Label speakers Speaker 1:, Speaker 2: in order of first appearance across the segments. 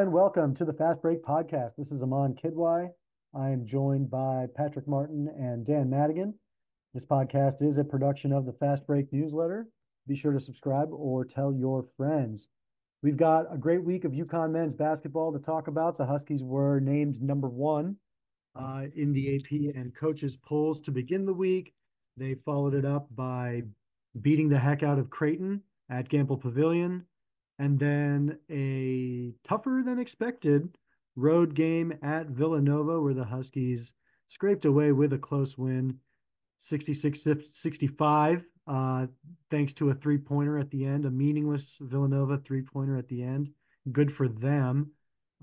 Speaker 1: and welcome to the Fast Break Podcast. This is Aman Kidwai. I am joined by Patrick Martin and Dan Madigan. This podcast is a production of the Fast Break newsletter. Be sure to subscribe or tell your friends. We've got a great week of UConn men's basketball to talk about. The Huskies were named number one uh, in the AP and coaches polls to begin the week. They followed it up by beating the heck out of Creighton at Gampel Pavilion and then a tougher than expected road game at Villanova, where the Huskies scraped away with a close win, 66 65, uh, thanks to a three pointer at the end, a meaningless Villanova three pointer at the end. Good for them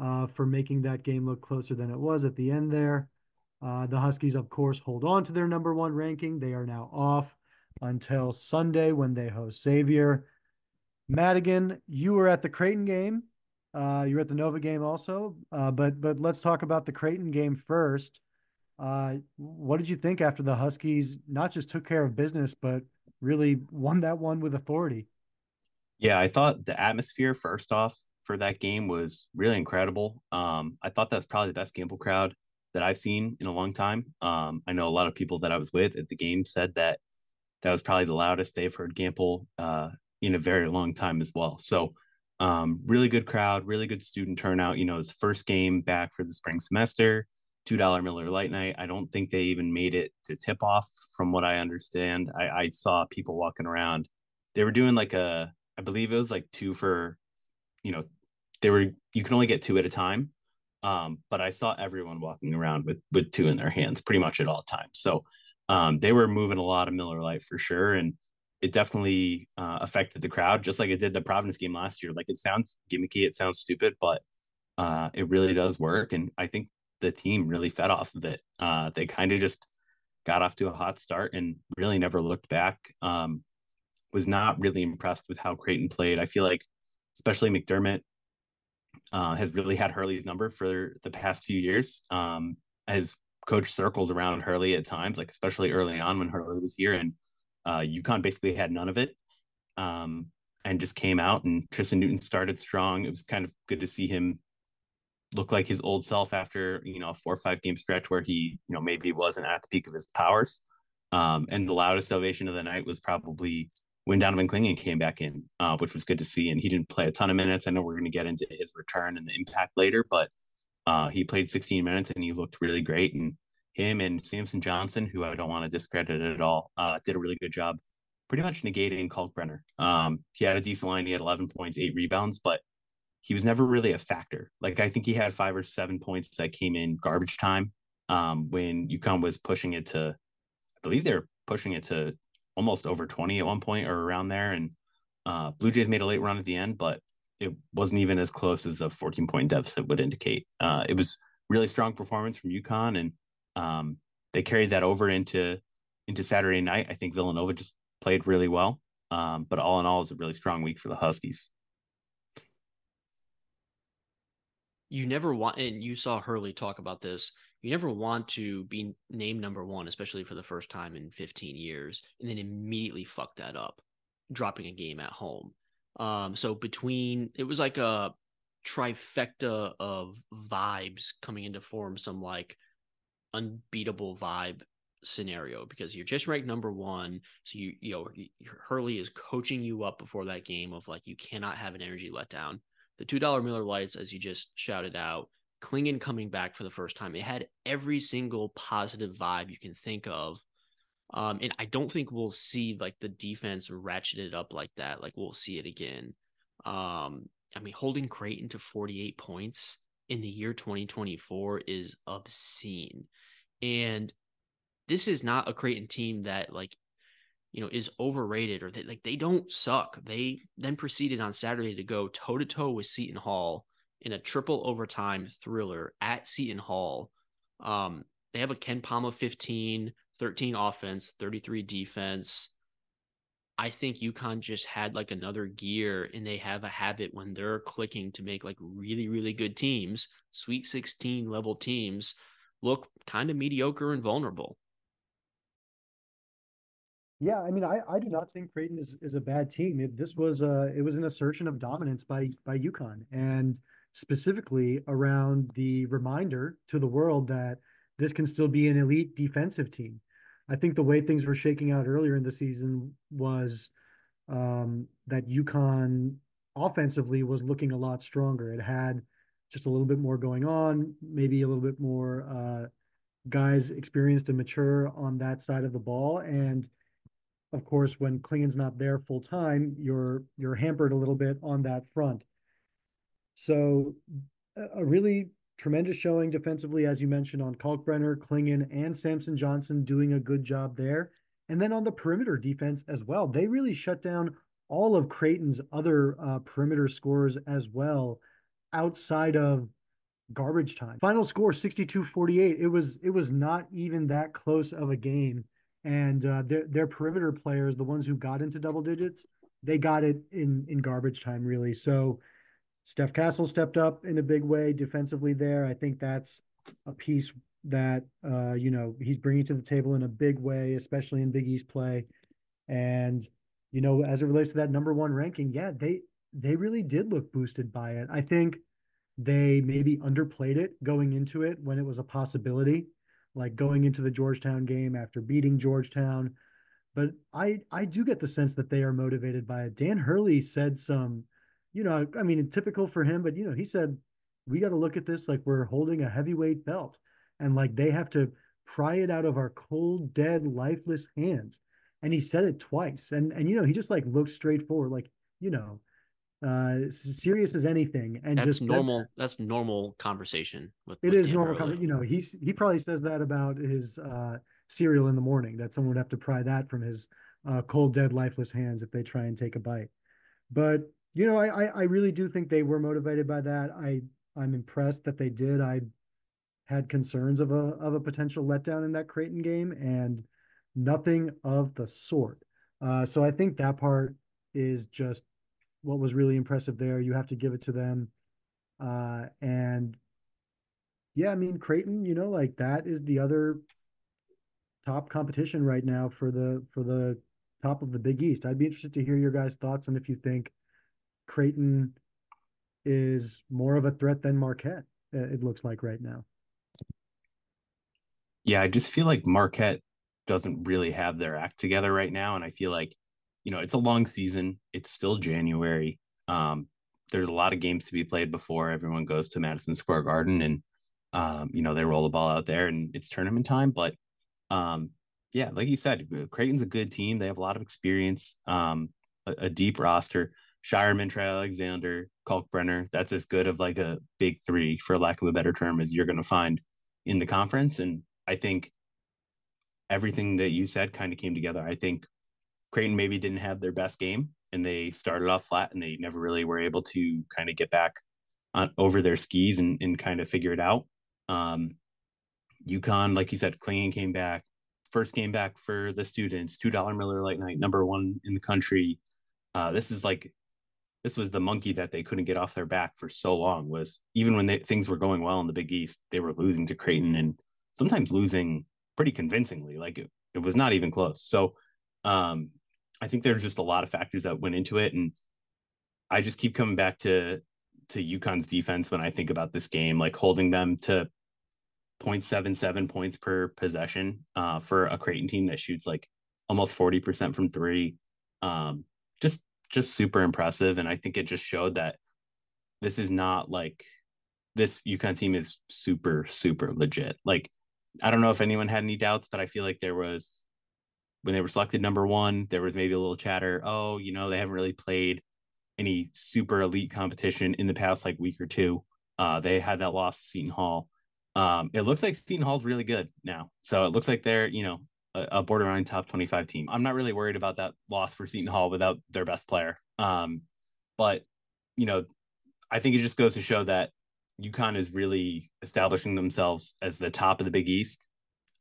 Speaker 1: uh, for making that game look closer than it was at the end there. Uh, the Huskies, of course, hold on to their number one ranking. They are now off until Sunday when they host Xavier. Madigan, you were at the Creighton game. Uh, you were at the Nova game also. Uh, but but let's talk about the Creighton game first. Uh, what did you think after the Huskies not just took care of business, but really won that one with authority?
Speaker 2: Yeah, I thought the atmosphere first off for that game was really incredible. Um, I thought that's probably the best Gampel crowd that I've seen in a long time. Um, I know a lot of people that I was with at the game said that that was probably the loudest they've heard Gampel uh, in a very long time as well. So um, really good crowd, really good student turnout. You know, it's first game back for the spring semester. Two dollar Miller Lite Night. I don't think they even made it to tip off, from what I understand. I, I saw people walking around. They were doing like a, I believe it was like two for, you know, they were you can only get two at a time. Um, but I saw everyone walking around with with two in their hands pretty much at all times. So um, they were moving a lot of Miller Lite for sure, and it definitely uh, affected the crowd, just like it did the Providence game last year. Like it sounds gimmicky, it sounds stupid, but uh, it really does work. And I think the team really fed off of it. Uh, they kind of just got off to a hot start and really never looked back. Um, was not really impressed with how Creighton played. I feel like, especially McDermott, uh, has really had Hurley's number for the past few years. Um, has coached circles around Hurley at times, like especially early on when Hurley was here, and uh, UConn basically had none of it um, and just came out. And Tristan Newton started strong. It was kind of good to see him look like his old self after you know a four or five game stretch where he you know maybe wasn't at the peak of his powers. Um, and the loudest ovation of the night was probably when Donovan Clingan came back in, uh, which was good to see. And he didn't play a ton of minutes. I know we're going to get into his return and the impact later, but uh, he played 16 minutes and he looked really great. And him and Samson Johnson, who I don't want to discredit at all, uh, did a really good job pretty much negating Kalkbrenner. Um, he had a decent line. He had 11 points, eight rebounds, but he was never really a factor. Like I think he had five or seven points that came in garbage time um, when UConn was pushing it to, I believe they're pushing it to almost over 20 at one point or around there. And uh, Blue Jays made a late run at the end, but it wasn't even as close as a 14 point deficit would indicate. Uh, it was really strong performance from UConn and um, they carried that over into into Saturday night. I think Villanova just played really well. Um, but all in all, it's a really strong week for the Huskies.
Speaker 3: You never want, and you saw Hurley talk about this. You never want to be named number one, especially for the first time in 15 years, and then immediately fuck that up, dropping a game at home. Um, so between it was like a trifecta of vibes coming into form. Some like unbeatable vibe scenario because you're just ranked number one. So you you know Hurley is coaching you up before that game of like you cannot have an energy letdown. The two dollar Miller Lites, as you just shouted out, Clingan coming back for the first time. It had every single positive vibe you can think of. Um, and I don't think we'll see like the defense ratcheted up like that. Like we'll see it again. Um, I mean, holding Creighton to 48 points in the year 2024 is obscene. And this is not a Creighton team that like you know is overrated or they like they don't suck. They then proceeded on Saturday to go toe to toe with Seton Hall in a triple overtime thriller at Seton Hall. Um, they have a KenPom 15, 13 offense, 33 defense. I think UConn just had like another gear and they have a habit when they're clicking to make like really, really good teams, sweet 16 level teams look kind of mediocre and vulnerable.
Speaker 1: Yeah, I mean, I, I do not think Creighton is, is a bad team. It, this was a it was an assertion of dominance by by UConn, and specifically around the reminder to the world that this can still be an elite defensive team. I think the way things were shaking out earlier in the season was um, that UConn offensively was looking a lot stronger. It had just a little bit more going on, maybe a little bit more uh, guys experienced and mature on that side of the ball. And of course, when Clingan's not there full time, you're you're hampered a little bit on that front. So a really tremendous showing defensively, as you mentioned, on Kalkbrenner, Clingan, and Samson Johnson doing a good job there. And then on the perimeter defense as well, they really shut down all of Creighton's other uh, perimeter scores as well outside of garbage time. Final score 62-48. It was it was not even that close of a game. And uh, their their perimeter players, the ones who got into double digits, they got it in in garbage time really. So Steph Castle stepped up in a big way defensively there. I think that's a piece that uh, you know he's bringing to the table in a big way, especially in Big East play. And you know, as it relates to that number one ranking, yeah, they they really did look boosted by it. I think they maybe underplayed it going into it when it was a possibility, like going into the Georgetown game after beating Georgetown. But I I do get the sense that they are motivated by it. Dan Hurley said some, you know, I mean, typical for him, but you know, he said we got to look at this like we're holding a heavyweight belt and like they have to pry it out of our cold, dead, lifeless hands. And he said it twice. And and you know, he just like looked straight forward, like, you know, uh serious as anything. And
Speaker 3: that's
Speaker 1: just
Speaker 3: normal. that's normal conversation with
Speaker 1: it
Speaker 3: with
Speaker 1: is
Speaker 3: Dan
Speaker 1: normal. Con- you know, he's he probably says that about his uh cereal in the morning, that someone would have to pry that from his uh cold, dead, lifeless hands if they try and take a bite. But you know, I I, I really do think they were motivated by that. I I'm impressed that they did. I had concerns of a of a potential letdown in that Creighton game, and nothing of the sort. Uh, so I think that part is just what was really impressive there. You have to give it to them, uh, and yeah, I mean Creighton, you know, like that is the other top competition right now for the for the top of the Big East. I'd be interested to hear your guys' thoughts on if you think Creighton is more of a threat than Marquette. uh, It looks like right now.
Speaker 2: Yeah, I just feel like Marquette doesn't really have their act together right now. And I feel like, you know, it's a long season. It's still January. Um, there's a lot of games to be played before everyone goes to Madison Square Garden and um, you know, they roll the ball out there and it's tournament time. But um, yeah, like you said, Creighton's a good team. They have a lot of experience, um, a, a deep roster. Scheierman, Trey Alexander, Kalkbrenner, that's as good of like a big three, for lack of a better term, as you're going to find in the conference. And I think everything that you said kind of came together. I think Creighton maybe didn't have their best game and they started off flat and they never really were able to kind of get back on over their skis and, and kind of figure it out. Um, UConn, like you said, Clingan came back. First game back for the students, $2 Miller Lite Night, number one in the country. Uh, this is like this was the monkey that they couldn't get off their back for so long was even when they, things were going well in the big east they were losing to creighton and sometimes losing pretty convincingly like it, it was not even close so um i think there's just a lot of factors that went into it and i just keep coming back to to UConn's defense when i think about this game like holding them to 0.77 points per possession uh, for a creighton team that shoots like almost 40% from three um just just super impressive. And I think it just showed that this is not like this UConn team is super, super legit. Like, I don't know if anyone had any doubts, but I feel like there was when they were selected number one, there was maybe a little chatter. Oh, you know, they haven't really played any super elite competition in the past like week or two. Uh, they had that loss to Seton Hall. Um, it looks like Seton Hall's really good now. So it looks like they're, you know, a, borderline top 25 team. I'm not really worried about that loss for Seton Hall without their best player. Um, but you know, I think it just goes to show that UConn is really establishing themselves as the top of the Big East.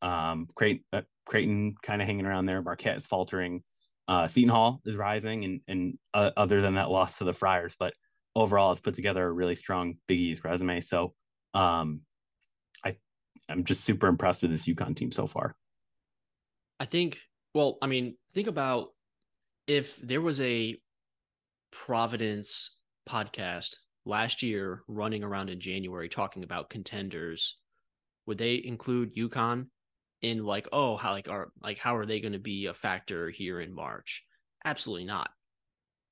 Speaker 2: Um, Creighton, uh, Creighton kind of hanging around there. Marquette is faltering. Uh, Seton Hall is rising, and and uh, other than that loss to the Friars, but overall, it's put together a really strong Big East resume. So, um, I I'm just super impressed with this UConn team so far.
Speaker 3: I think, well, I mean, think about if there was a Providence podcast last year running around in January talking about contenders, would they include UConn in like, oh, how like are like how are they going to be a factor here in March? Absolutely not.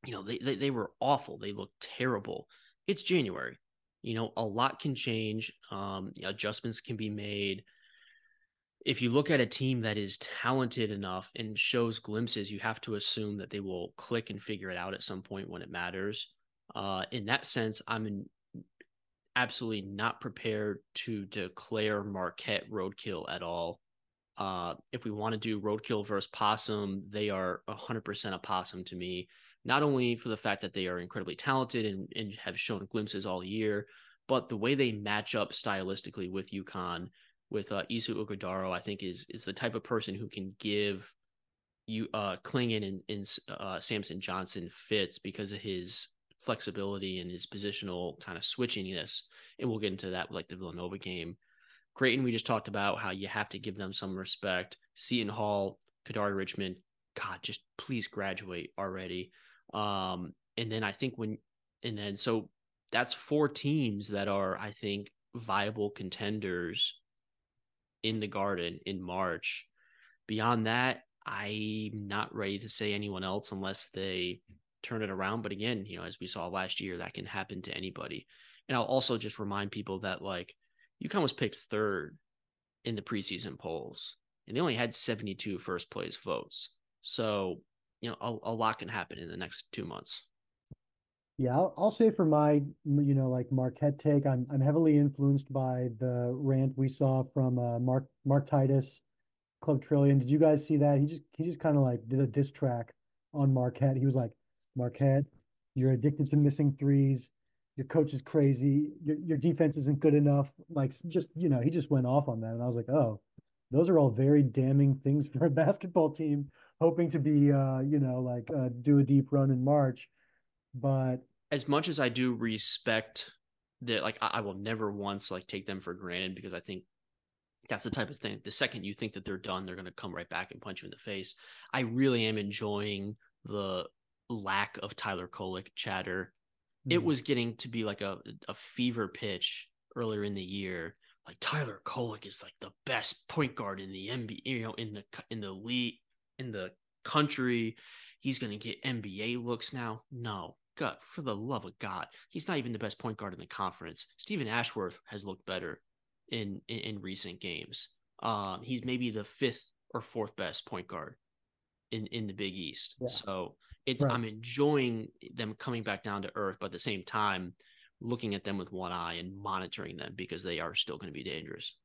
Speaker 3: You know, they, they they were awful. They looked terrible. It's January. You know, a lot can change. Um, adjustments can be made. If you look at a team that is talented enough and shows glimpses, you have to assume that they will click and figure it out at some point when it matters. Uh, in that sense, I'm in, absolutely not prepared to declare Marquette roadkill at all. Uh, if we want to do roadkill versus possum, they are 100% a possum to me not only for the fact that they are incredibly talented and, and have shown glimpses all year, but the way they match up stylistically with UConn, with uh, Oso Ighodaro, I think is is the type of person who can give you uh Clingan and, and uh, Samson Johnson fits because of his flexibility and his positional kind of switchiness. And we'll get into that with like the Villanova game. Creighton, we just talked about how you have to give them some respect. Seton Hall, Kadary Richmond, God, just please graduate already. Um, and then I think when, and then so that's four teams that are, I think, viable contenders in the garden in March. Beyond that, I'm not ready to say anyone else unless they turn it around. But again, you know, as we saw last year, that can happen to anybody. And I'll also just remind people that like UConn was picked third in the preseason polls, and they only had 72 first place votes. So you know a, a lot can happen in the next two months.
Speaker 1: Yeah, I'll, I'll say for my you know like Marquette take, I'm I'm heavily influenced by the rant we saw from uh, Mark Mark Titus, Club Trillion. Did you guys see that? He just he just kind of like did a diss track on Marquette. He was like, Marquette, you're addicted to missing threes. Your coach is crazy. Your your defense isn't good enough. Like just you know, he just went off on that, and I was like, oh, those are all very damning things for a basketball team hoping to be uh you know like uh, do a deep run in March, but
Speaker 3: as much as I do respect that, like I, I will never once like take them for granted because I think that's the type of thing. The second you think that they're done, they're going to come right back and punch you in the face. I really am enjoying the lack of Tyler Kolek chatter. Mm-hmm. It was getting to be like a a fever pitch earlier in the year. Like Tyler Kolek is like the best point guard in the NBA, you know, in the in the league, in the country. He's going to get NBA looks now. No, God, for the love of God, he's not even the best point guard in the conference. Steven Ashworth has looked better in in, in recent games. Um, he's maybe the fifth or fourth best point guard in in the Big East. Yeah. So it's right. I'm enjoying them coming back down to earth, but at the same time, looking at them with one eye and monitoring them because they are still going to be dangerous.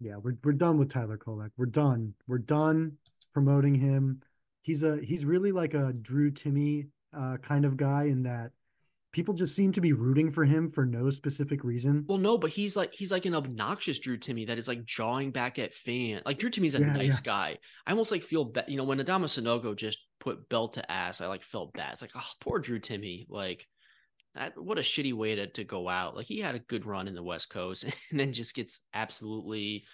Speaker 1: Yeah, we're we're done with Tyler Kolek. We're done. We're done promoting him. He's a he's really like a Drew Timme uh, kind of guy in that people just seem to be rooting for him for no specific reason.
Speaker 3: Well, no, but he's like he's like an obnoxious Drew Timme that is like jawing back at fan. Like Drew Timme's a yeah, nice yeah. guy. I almost like feel bad. You know, when Adama Sanogo just put belt to ass, I like felt bad. It's like, oh, poor Drew Timme. Like that, what a shitty way to to go out. Like he had a good run in the West Coast and then just gets absolutely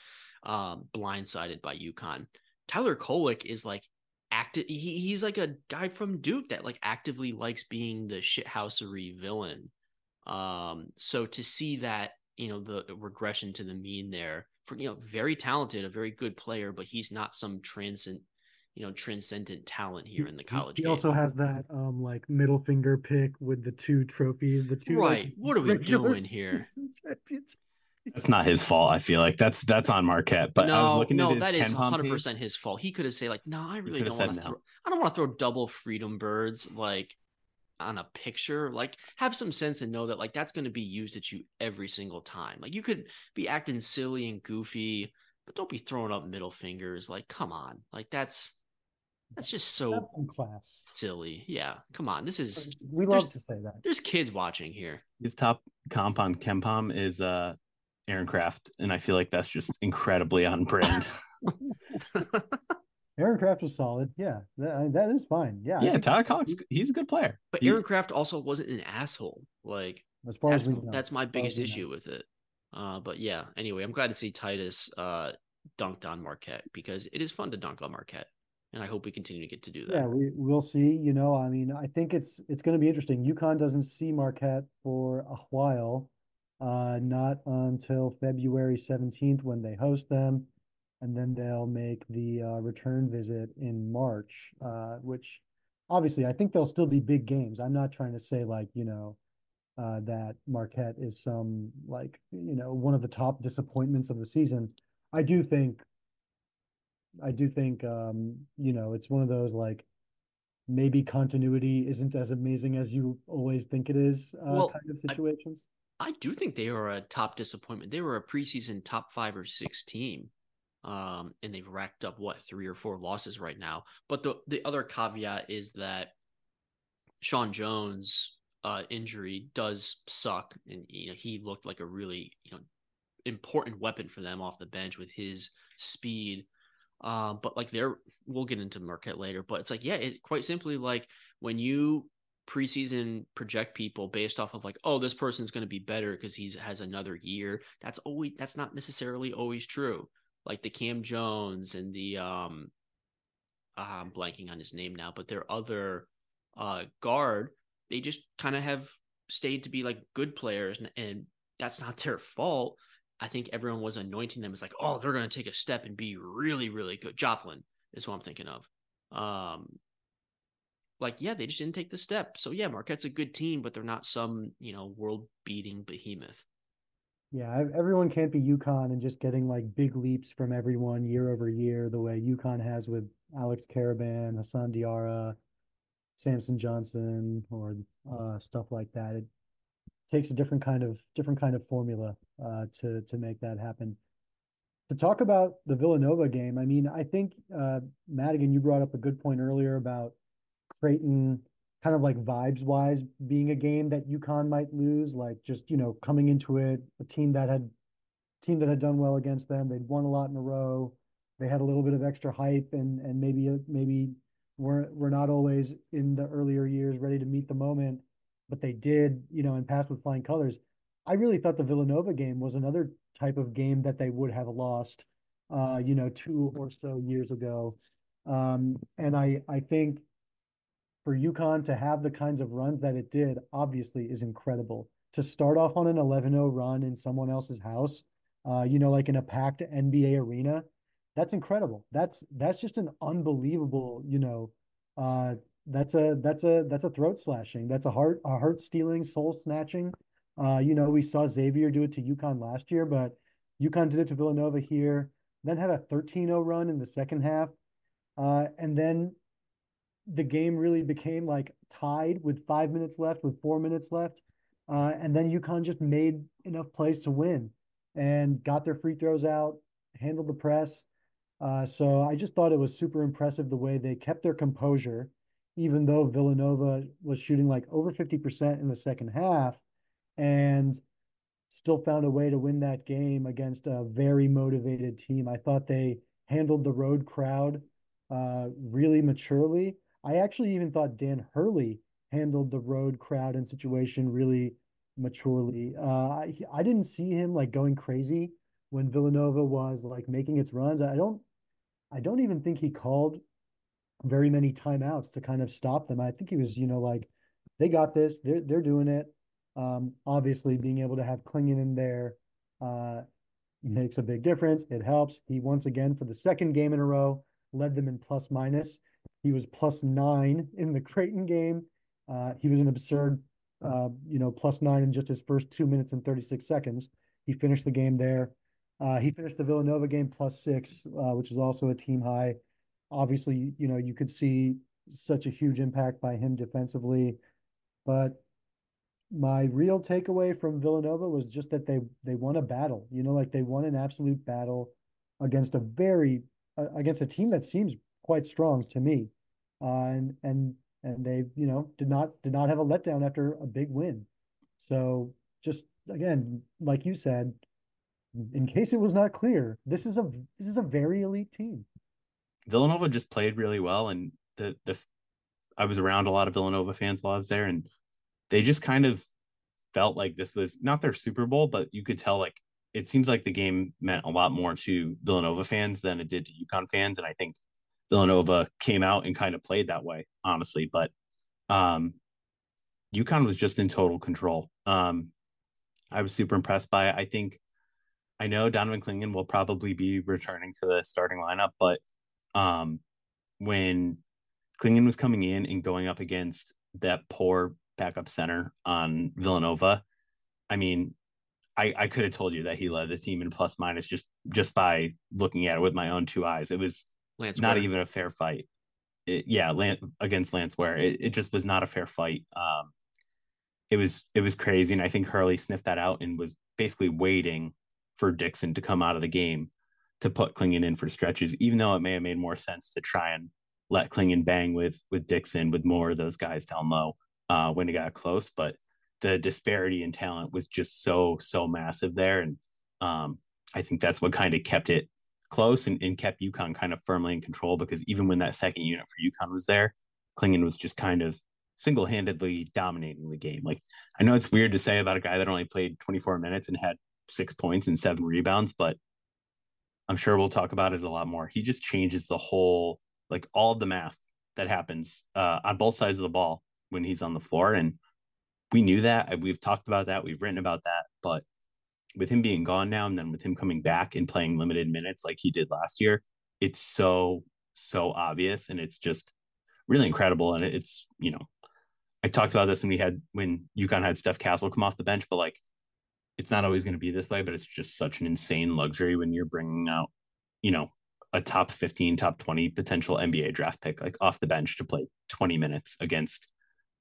Speaker 3: um, blindsided by UConn. Tyler Kolek is like active. He, he's like a guy from Duke that like actively likes being the shithousery villain. Um, so to see that, you know, the regression to the mean there for, you know, very talented, a very good player, but he's not some transcend, you know, transcendent talent here in the college.
Speaker 1: He
Speaker 3: game.
Speaker 1: also has that, um, like middle finger pick with the two trophies, the two,
Speaker 3: right.
Speaker 1: Like,
Speaker 3: what are we doing here?
Speaker 2: That's not his fault. I feel like that's that's on Marquette. But
Speaker 3: no,
Speaker 2: I was looking
Speaker 3: no,
Speaker 2: at his
Speaker 3: that is 100
Speaker 2: percent
Speaker 3: his fault. He could have said like, "No, I really don't want to no. throw. I don't want to throw double freedom birds like on a picture. Like, have some sense and know that like that's going to be used at you every single time. Like, you could be acting silly and goofy, but don't be throwing up middle fingers. Like, come on, like that's that's just so
Speaker 1: that's some class
Speaker 3: silly. Yeah, come on. This is
Speaker 1: we love to say that.
Speaker 3: There's kids watching here.
Speaker 2: His top comp on KenPom is uh Aaron Craft, and I feel like that's just incredibly on brand.
Speaker 1: Aaron Craft was solid. Yeah, that, that is fine. Yeah,
Speaker 2: yeah. Tyler Cox, he's a good player.
Speaker 3: But he, Aaron Craft also wasn't an asshole. Like as far that's, as that's my biggest issue with it. Uh, but yeah. Anyway, I'm glad to see Titus uh, dunked on Marquette because it is fun to dunk on Marquette, and I hope we continue to get to do that.
Speaker 1: Yeah, we we'll see. You know, I mean, I think it's it's going to be interesting. UConn doesn't see Marquette for a while, uh, not until February seventeenth when they host them, and then they'll make the uh, return visit in March, uh, which obviously I think they'll still be big games. I'm not trying to say like you know uh, that Marquette is some like you know one of the top disappointments of the season. I do think, I do think, um, you know, it's one of those like maybe continuity isn't as amazing as you always think it is uh, well, kind of situations.
Speaker 3: I, I, do think they are a top disappointment. They were a preseason top five or six team. Um, and they've racked up what three or four losses right now. But the the other caveat is that Sean Jones uh, injury does suck, and you know he looked like a really you know important weapon for them off the bench with his speed. Um, but like there, we'll get into Marquette later. But it's like, yeah, it's quite simply like when you preseason project people based off of like, oh, this person's going to be better because he has another year. That's always that's not necessarily always true. Like the Kam Jones and the um, I'm blanking on his name now, but their other uh guard they just kind of have stayed to be like good players, and, and that's not their fault. I think everyone was anointing them as like, oh, they're going to take a step and be really, really good. Joplin is what I'm thinking of. Um, like, yeah, they just didn't take the step. So yeah, Marquette's a good team, but they're not some you know world beating behemoth.
Speaker 1: Yeah, everyone can't be UConn and just getting like big leaps from everyone year over year, the way UConn has with Alex Karaban, Hassan Diarra, Samson Johnson or uh, stuff like that. It takes a different kind of different kind of formula uh, to to make that happen. To talk about the Villanova game, I mean, I think uh, Madigan, you brought up a good point earlier about Creighton, kind of like vibes wise, being a game that UConn might lose. Like just you know coming into it, a team that had team that had done well against them, they'd won a lot in a row. They had a little bit of extra hype and and maybe maybe we're we're not always in the earlier years ready to meet the moment, but they did, you know, and passed with flying colors. I really thought the Villanova game was another type of game that they would have lost, uh, you know, two or so years ago. Um, and I I think for UConn to have the kinds of runs that it did, obviously, is incredible. To start off on an 11-0 run in someone else's house, uh, you know, like in a packed NBA arena, that's incredible. That's that's just an unbelievable, you know, uh, that's a that's a that's a throat slashing. That's a heart a heart stealing, soul snatching. Uh, you know, we saw Xavier do it to UConn last year, but UConn did it to Villanova here. Then had a 13-0 run in the second half, uh, and then the game really became like tied with five minutes left, with four minutes left, uh, and then UConn just made enough plays to win and got their free throws out, handled the press uh, so I just thought it was super impressive the way they kept their composure, even though Villanova was shooting like over 50% in the second half and still found a way to win that game against a very motivated team. I thought they handled the road crowd uh, really maturely. I actually even thought Dan Hurley handled the road crowd and situation really maturely. Uh, I, I didn't see him like going crazy when Villanova was like making its runs. I don't I don't even think he called very many timeouts to kind of stop them. I think he was, you know, like they got this, they're they're doing it. Um, obviously being able to have Clingan in there uh, makes a big difference. It helps. He once again for the second game in a row led them in plus minus. He was plus nine in the Creighton game. Uh, he was an absurd, uh, you know, plus nine in just his first two minutes and 36 seconds. He finished the game there. Uh, he finished the Villanova game plus six, uh, which is also a team high. Obviously, you know, you could see such a huge impact by him defensively. But my real takeaway from Villanova was just that they they won a battle. You know, like they won an absolute battle against a very uh, against a team that seems quite strong to me. Uh, and and and they you know did not did not have a letdown after a big win. So just again, like you said, in case it was not clear, this is a this is a very elite team.
Speaker 2: Villanova just played really well, and the the I was around a lot of Villanova fans while I was there, and they just kind of felt like this was not their Super Bowl, but you could tell like it seems like the game meant a lot more to Villanova fans than it did to UConn fans, and I think Villanova came out and kind of played that way, honestly. But um, UConn was just in total control. Um, I was super impressed by it. I think I know Donovan Clingan will probably be returning to the starting lineup, but um, when Clingan was coming in and going up against that poor backup center on Villanova, I mean, I, I could have told you that he led the team in plus minus just just by looking at it with my own two eyes. It was Lance not Ware. even a fair fight. It, yeah, Lance, against Lance Ware, it, it just was not a fair fight. Um, it was it was crazy, and I think Hurley sniffed that out and was basically waiting for Dixon to come out of the game to put Clingan in for stretches, even though it may have made more sense to try and let Clingan bang with with Dixon with more of those guys down low uh, when it got close. But the disparity in talent was just so so massive there, and um, I think that's what kind of kept it close and, and kept UConn kind of firmly in control because even when that second unit for UConn was there, Clingan was just kind of single handedly dominating the game. Like I know it's weird to say about a guy that only played 24 minutes and had six points and seven rebounds, but I'm sure we'll talk about it a lot more. He just changes the whole, like all the math that happens uh, on both sides of the ball when he's on the floor. And we knew that. We've talked about that. We've written about that. But with him being gone now and then with him coming back and playing limited minutes like he did last year, it's so, so obvious. And it's just really incredible. And it's, you know, I talked about this and we had when UConn had Steph Castle come off the bench, but like it's not always going to be this way, but it's just such an insane luxury when you're bringing out, you know, a top 15, top 20 potential NBA draft pick like off the bench to play 20 minutes against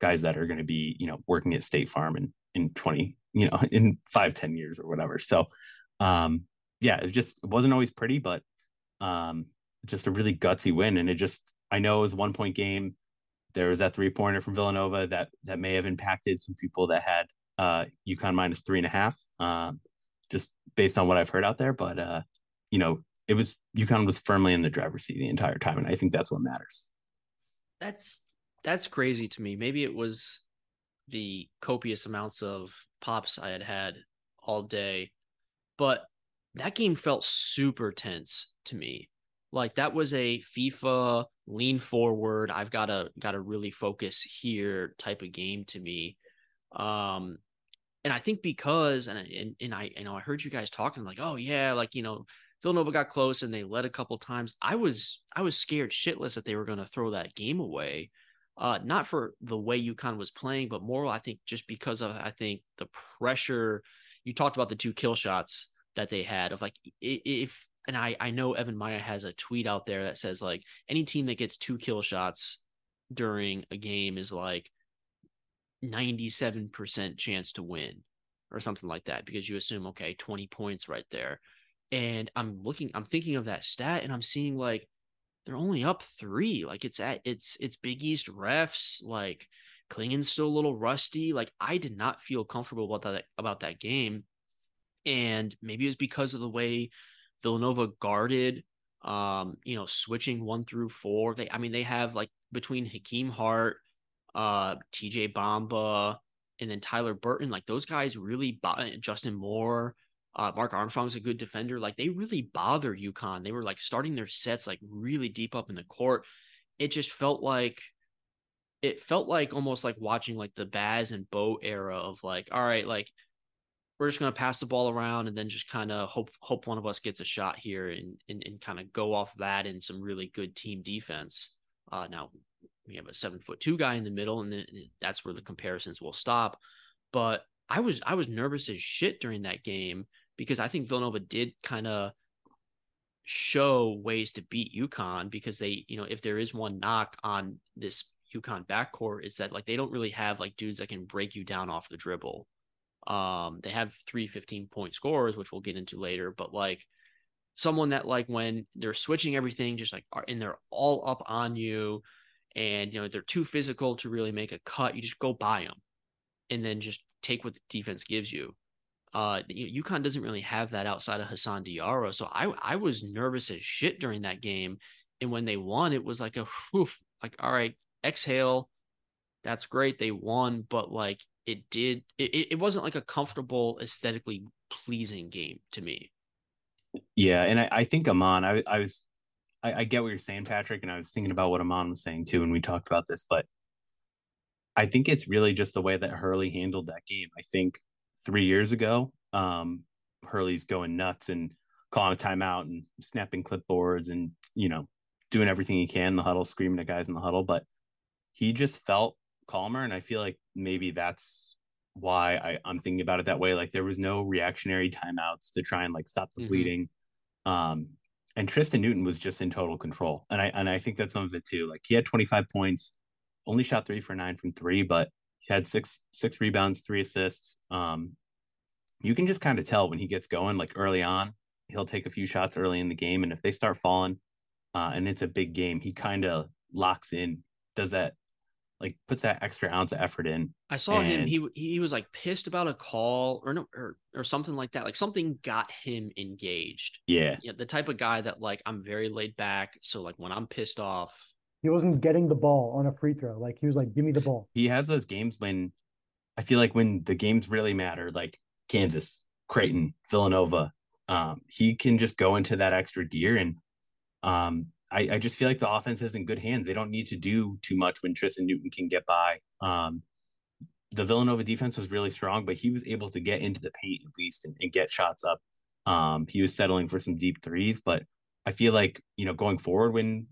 Speaker 2: guys that are going to be, you know, working at State Farm in, in 20, you know, in five, 10 years or whatever. So, um, yeah, it just it wasn't always pretty, but um, just a really gutsy win. And it just, I know it was one point game. There was that three pointer from Villanova that that may have impacted some people that had uh, UConn minus three and a half, uh, just based on what I've heard out there. But uh, you know, it was UConn was firmly in the driver's seat the entire time, and I think that's what matters.
Speaker 3: That's that's crazy to me. Maybe it was the copious amounts of pops I had had all day, but that game felt super tense to me. Like that was a FIFA lean forward. I've got to got to really focus here type of game to me. Um, and I think because and and and I you know I heard you guys talking like oh yeah like you know Villanova got close and they led a couple times. I was I was scared shitless that they were going to throw that game away. Uh, not for the way UConn was playing, but more I think just because of I think the pressure. You talked about the two kill shots that they had of like if and I I know Evan Miya has a tweet out there that says like any team that gets two kill shots during a game is like 97% chance to win or something like that because you assume okay 20 points right there. And i'm looking i'm thinking of that stat and i'm seeing like they're only up three. Like it's at it's it's big east refs like Clingan's still a little rusty. Like i did not feel comfortable about that about that game. And maybe it was because of the way villanova guarded um you know switching one through four. They i mean they have like between hakim hart uh, TJ Bamba, and then Tyler Burton. Like those guys really, bo- Justin Moore, uh, Mark Armstrong's a good defender. Like they really bother UConn. They were like starting their sets like really deep up in the court. It just felt like it felt like almost like watching like the Baz and Bo era of like, all right, like we're just gonna pass the ball around and then just kind of hope hope one of us gets a shot here and and, and kind of go off that in some really good team defense. Uh, now we have a seven foot two guy in the middle, and then that's where the comparisons will stop. But I was I was nervous as shit during that game because I think Villanova did kind of show ways to beat UConn because they, you know, if there is one knock on this UConn backcourt, it's that like they don't really have like dudes that can break you down off the dribble. Um, they have three 15 point scores, which we'll get into later, but like someone that like when they're switching everything, just like and they're all up on you, and you know they're too physical to really make a cut. You just go buy them, and then just take what the defense gives you. Uh, UConn doesn't really have that outside of Hassan Diarra, so I I was nervous as shit during that game, and when they won, it was like a whew, like all right, exhale, that's great, they won, but like it did, it it wasn't like a comfortable, aesthetically pleasing game to me.
Speaker 2: Yeah, and I, I think Aman, I I was I, I, get what you're saying, Patrick, and I was thinking about what Aman was saying too, and we talked about this, but I think it's really just the way that Hurley handled that game. I think three years ago, um, Hurley's going nuts and calling a timeout and snapping clipboards and you know doing everything he can in the huddle, screaming at guys in the huddle, but he just felt calmer, and I feel like maybe that's why I, I'm thinking about it that way. Like there was no reactionary timeouts to try and like stop the mm-hmm. bleeding. Um, and Tristan Newton was just in total control. And I and I think that's some of it too. Like he had 25 points, only shot three for nine from three, but he had six six rebounds, three assists. Um, you can just kind of tell when he gets going, like early on, he'll take a few shots early in the game, and if they start falling, uh, and it's a big game, he kind of locks in, does that like puts that extra ounce of effort in.
Speaker 3: I saw and... him. He he was like pissed about a call or no or or something like that. Like something got him engaged.
Speaker 2: Yeah.
Speaker 3: Yeah. The type of guy that like I'm very laid back. So like when I'm pissed off,
Speaker 1: he wasn't getting the ball on a free throw. Like he was like, "Give me the ball."
Speaker 2: He has those games when I feel like when the games really matter, like Kansas, Creighton, Villanova, um, he can just go into that extra gear and um, I, I just feel like the offense is in good hands. They don't need to do too much when Tristan Newton can get by. Um, the Villanova defense was really strong, but he was able to get into the paint at least and, and get shots up. Um, he was settling for some deep threes, but I feel like you know going forward when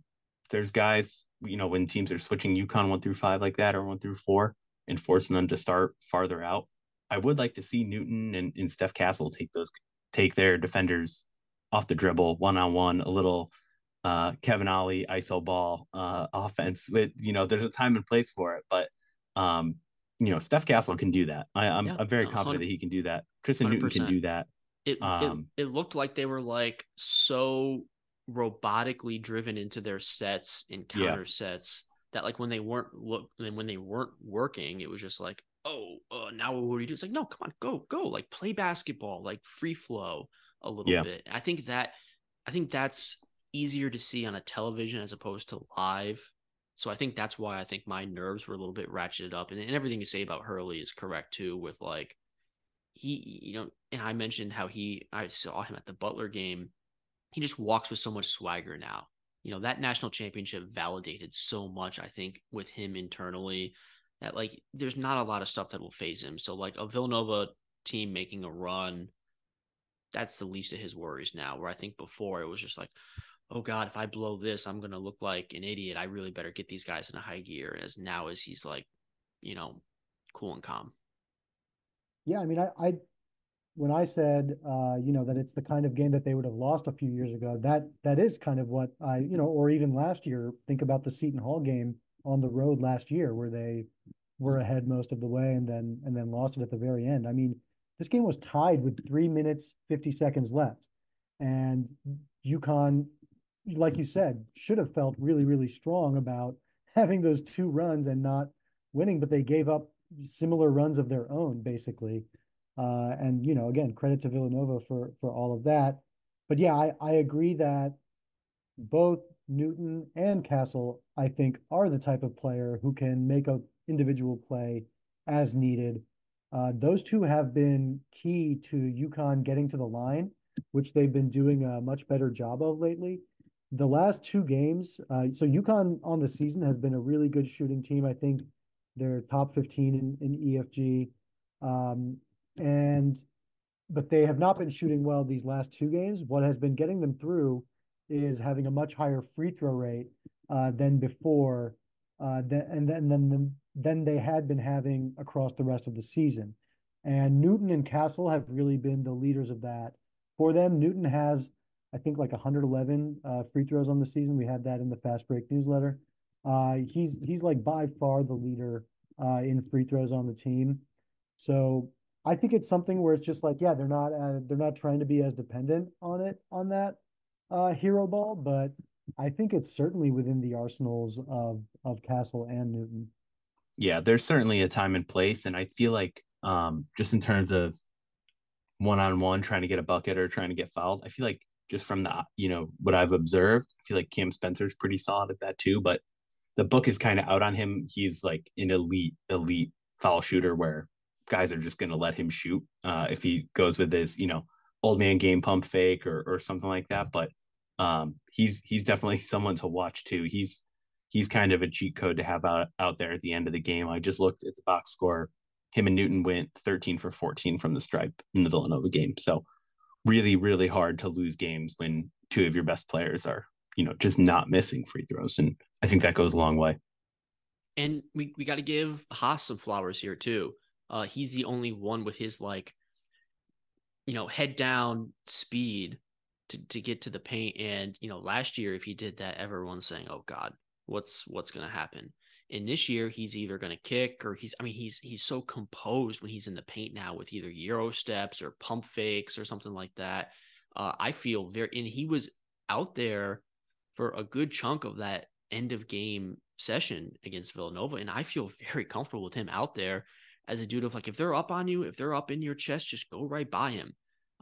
Speaker 2: there's guys, you know, when teams are switching UConn one through five like that or one through four and forcing them to start farther out, I would like to see Newton and, and Steph Castle take those take their defenders off the dribble one on one, a little uh, Kevin Ollie ISO ball uh, offense. With you know, there's a time and place for it, but um, you know, Steph Castle can do that. I, am I'm, I'm very confident that he can do that. Tristan 100%. Newton can do that.
Speaker 3: It, um, it it looked like they were like so robotically driven into their sets and counter yeah. sets that like when they weren't look and when they weren't working, it was just like, oh, uh, now what do you do? It's like, no, come on, go, go, like play basketball, like free flow a little yeah. bit. I think that I think that's easier to see on a television as opposed to live. So I think that's why I think my nerves were a little bit ratcheted up. And, and everything you say about Hurley is correct too, with like he, you know, and I mentioned how he, I saw him at the Butler game. He just walks with so much swagger now. You know, that national championship validated so much, I think, with him internally that like there's not a lot of stuff that will phase him. So like a Villanova team making a run, that's the least of his worries now. Where I think before it was just like, oh god if i blow this i'm going to look like an idiot. I really better get these guys in a high gear as now as he's like you know cool and calm.
Speaker 1: Yeah i mean i, I when i said uh you know that it's the kind of game that they would have lost a few years ago that that is kind of what i you know or even last year think about the seton hall game on the road last year where they were ahead most of the way and then and then lost it at the very end. I mean this game was tied with three minutes 50 seconds left. And UConn like you said, should have felt really, really strong about having those two runs and not winning, but they gave up similar runs of their own, basically. Uh, and you know, again, credit to Villanova for for all of that. But yeah, I, I agree that both Newton and Castle, I think, are the type of player who can make a individual play as needed. Uh, those two have been key to UConn getting to the line, which they've been doing a much better job of lately the last two games, uh, so UConn on the season has been a really good shooting team. I think they're top 15 in, in EFG. Um, and but they have not been shooting well these last two games. What has been getting them through is having a much higher free throw rate uh, than before, uh, and then then than they had been having across the rest of the season. And Newton and Castle have really been the leaders of that. For them, Newton has I think like 111 uh, free throws on the season. We had that in the fast break newsletter. Uh, he's he's like by far the leader uh, in free throws on the team. So I think it's something where it's just like, yeah, they're not uh, they're not trying to be as dependent on it on that uh, hero ball, but I think it's certainly within the arsenals of of Castle and Newton.
Speaker 2: Yeah, there's certainly a time and place, and I feel like um, just in terms of one on one trying to get a bucket or trying to get fouled, I feel like just from the you know what I've observed. I feel like Cam Spencer's pretty solid at that too, but the book is kind of out on him. He's like an elite, elite foul shooter where guys are just going to let him shoot uh, if he goes with his, you know, old man game pump fake or, or something like that. But Um, he's he's definitely someone to watch too. He's he's kind of a cheat code to have out out there at the end of the game. I just looked at the box score. Him and Newton went 13 for 14 from the stripe in the Villanova game. So really, really hard to lose games when two of your best players are, you know, just not missing free throws. And I think that goes a long way.
Speaker 3: And we, we got to give Haas some flowers here too. Uh, he's the only one with his like, you know, head down speed to, to get to the paint. And, you know, last year, if he did that, everyone's saying, oh God, what's, what's going to happen? And this year, he's either going to kick or he's, I mean, he's, he's so composed when he's in the paint now with either Euro steps or pump fakes or something like that. Uh, I feel very, and he was out there for a good chunk of that end of game session against Villanova. And I feel very comfortable with him out there as a dude of like, if they're up on you, if they're up in your chest, just go right by him.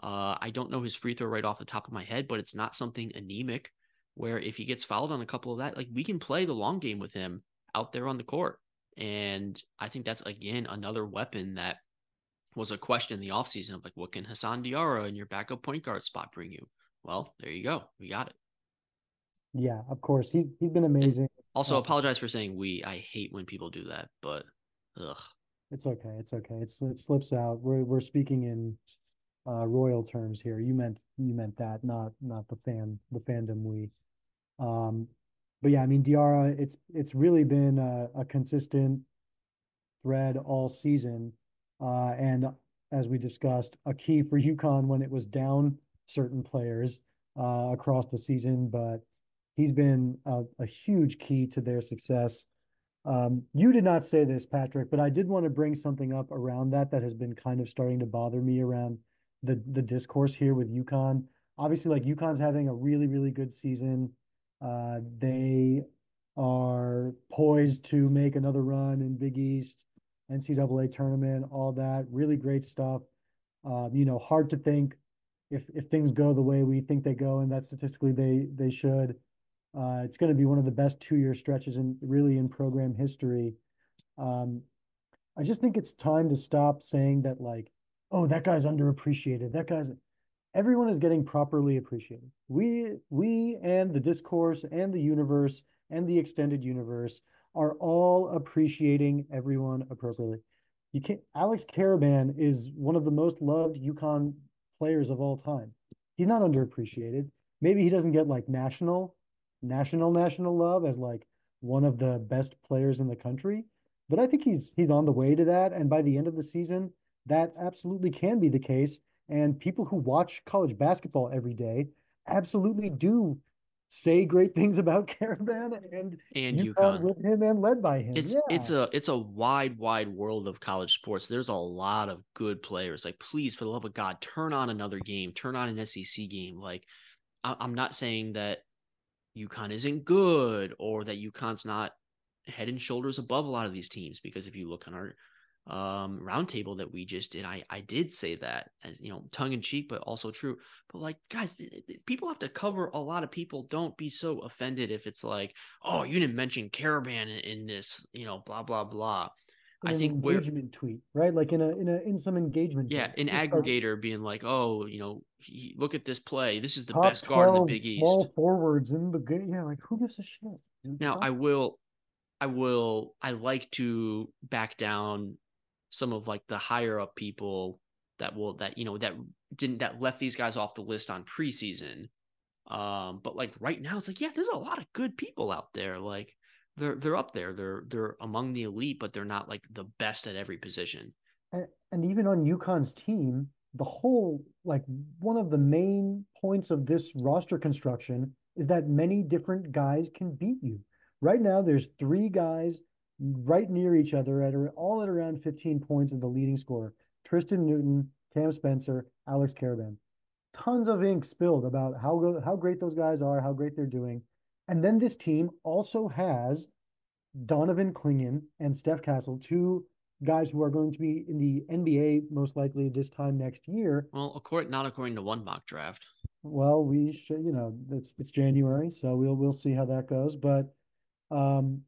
Speaker 3: Uh, I don't know his free throw right off the top of my head, but it's not something anemic where if he gets fouled on a couple of that, like we can play the long game with him out there on the court. And I think that's again another weapon that was a question in the offseason of like, what can Hassan Diarra in your backup point guard spot bring you? Well, there you go. We got it.
Speaker 1: Yeah, of course. He's he's been amazing. And
Speaker 3: also, uh, apologize for saying we. I hate when people do that, but ugh.
Speaker 1: It's okay. It's okay. It's it slips out. We're we're speaking in uh, royal terms here. You meant you meant that, not not the fan the fandom we. Um, but yeah, I mean Diarra, it's it's really been a, a consistent thread all season, uh, and as we discussed, a key for UConn when it was down certain players uh, across the season. But he's been a, a huge key to their success. Um, you did not say this, Patrick, but I did want to bring something up around that that has been kind of starting to bother me around the the discourse here with UConn. Obviously, like UConn's having a really really good season. Uh, they are poised to make another run in Big East, NCAA tournament, all that. Really great stuff. Uh, you know, hard to think if if things go the way we think they go, and that statistically they they should. Uh, it's going to be one of the best two year stretches in really in program history. Um, I just think it's time to stop saying that like oh, that guy's underappreciated. That guy's everyone is getting properly appreciated. We we and the discourse and the universe and the extended universe are all appreciating everyone appropriately. You can't Alex Karaban is one of the most loved UConn players of all time. He's not underappreciated. Maybe he doesn't get like national, national, national love as like one of the best players in the country. But I think he's he's on the way to that. And by the end of the season, that absolutely can be the case. And people who watch college basketball every day absolutely do say great things about Karaban and
Speaker 3: and UConn
Speaker 1: with him and led by him.
Speaker 3: It's
Speaker 1: yeah.
Speaker 3: it's a it's a wide wide world of college sports. There's a lot of good players. Like please, for the love of God, turn on another game. Turn on an SEC game. Like I, I'm not saying that UConn isn't good or that UConn's not head and shoulders above a lot of these teams because if you look on our um roundtable that we just did i i did say that as you know tongue in cheek but also true but like guys people have to cover a lot of people don't be so offended if it's like oh you didn't mention Karaban in, in this you know blah blah blah
Speaker 1: I think we're engagement tweet, right? Like in a in a in some engagement.
Speaker 3: Yeah, tweet. an aggregator being like, "Oh, you know, he, look at this play. This is the best guard in the Big East."
Speaker 1: Small forwards in the game. Yeah, like who gives a shit?
Speaker 3: Now, I will, I will, I like to back down some of like the higher up people that will that you know that didn't that left these guys off the list on preseason. Um, but like right now, it's like yeah, there's a lot of good people out there. Like they're they're up there. They're they're among the elite, but they're not like the best at every position.
Speaker 1: And, and even on UConn's team, the whole like one of the main points of this roster construction is that many different guys can beat you. Right now, there's three guys right near each other at all at around 15 points of the leading scorer. Tristan Newton, Cam Spencer, Alex Karaban. Tons of ink spilled about how how great those guys are, how great they're doing. And then this team also has Donovan Clingan and Steph Castle, two guys who are going to be in the NBA most likely this time next year.
Speaker 3: Well, according not according to one mock draft.
Speaker 1: Well, we should, you know, it's it's January, so we'll we'll see how that goes. But um,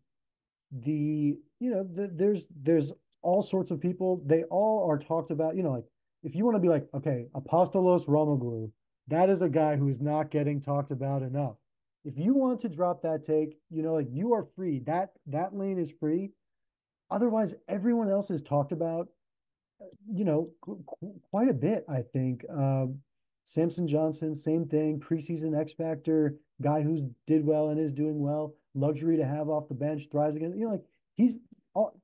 Speaker 1: the you know the, there's there's all sorts of people they all are talked about you know like if you want to be like okay Apostolos Roumoglou that is a guy who is not getting talked about enough. If you want to drop that take, you know, like you are free. That that lane is free. Otherwise, everyone else is talked about, you know, qu- quite a bit. I think. Um, Samson Johnson, same thing. Preseason X Factor guy who's did well and is doing well. Luxury to have off the bench, thrives again. You know, like he's all,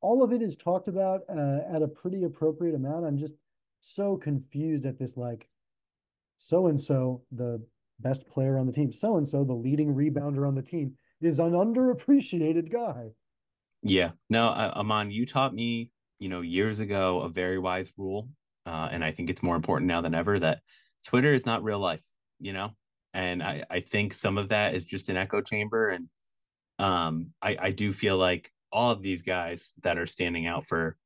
Speaker 1: all of it is talked about uh, at a pretty appropriate amount. I'm just so confused at this like so and so the best player on the team, so and so the leading rebounder on the team is an underappreciated guy.
Speaker 2: Yeah, no, uh, Aman, you taught me, you know, years ago a very wise rule, uh, and I think it's more important now than ever that Twitter is not real life. You know, and I I think some of that is just an echo chamber, and um, I I do feel like all of these guys that are standing out for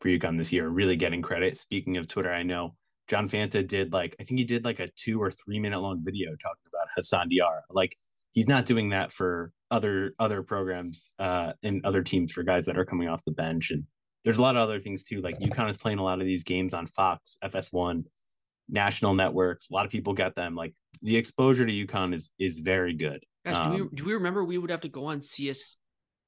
Speaker 2: for UConn this year are really getting credit. Speaking of Twitter, I know John Fanta did like I think he did like a two or three minute long video talking about Hassan Diarra. Like he's not doing that for other other programs uh and other teams for guys that are coming off the bench and there's a lot of other things too like UConn is playing a lot of these games on Fox, FS1, national networks. A lot of people get them. Like the exposure to UConn is is very good.
Speaker 3: Guys, um, do we do we remember we would have to go on CS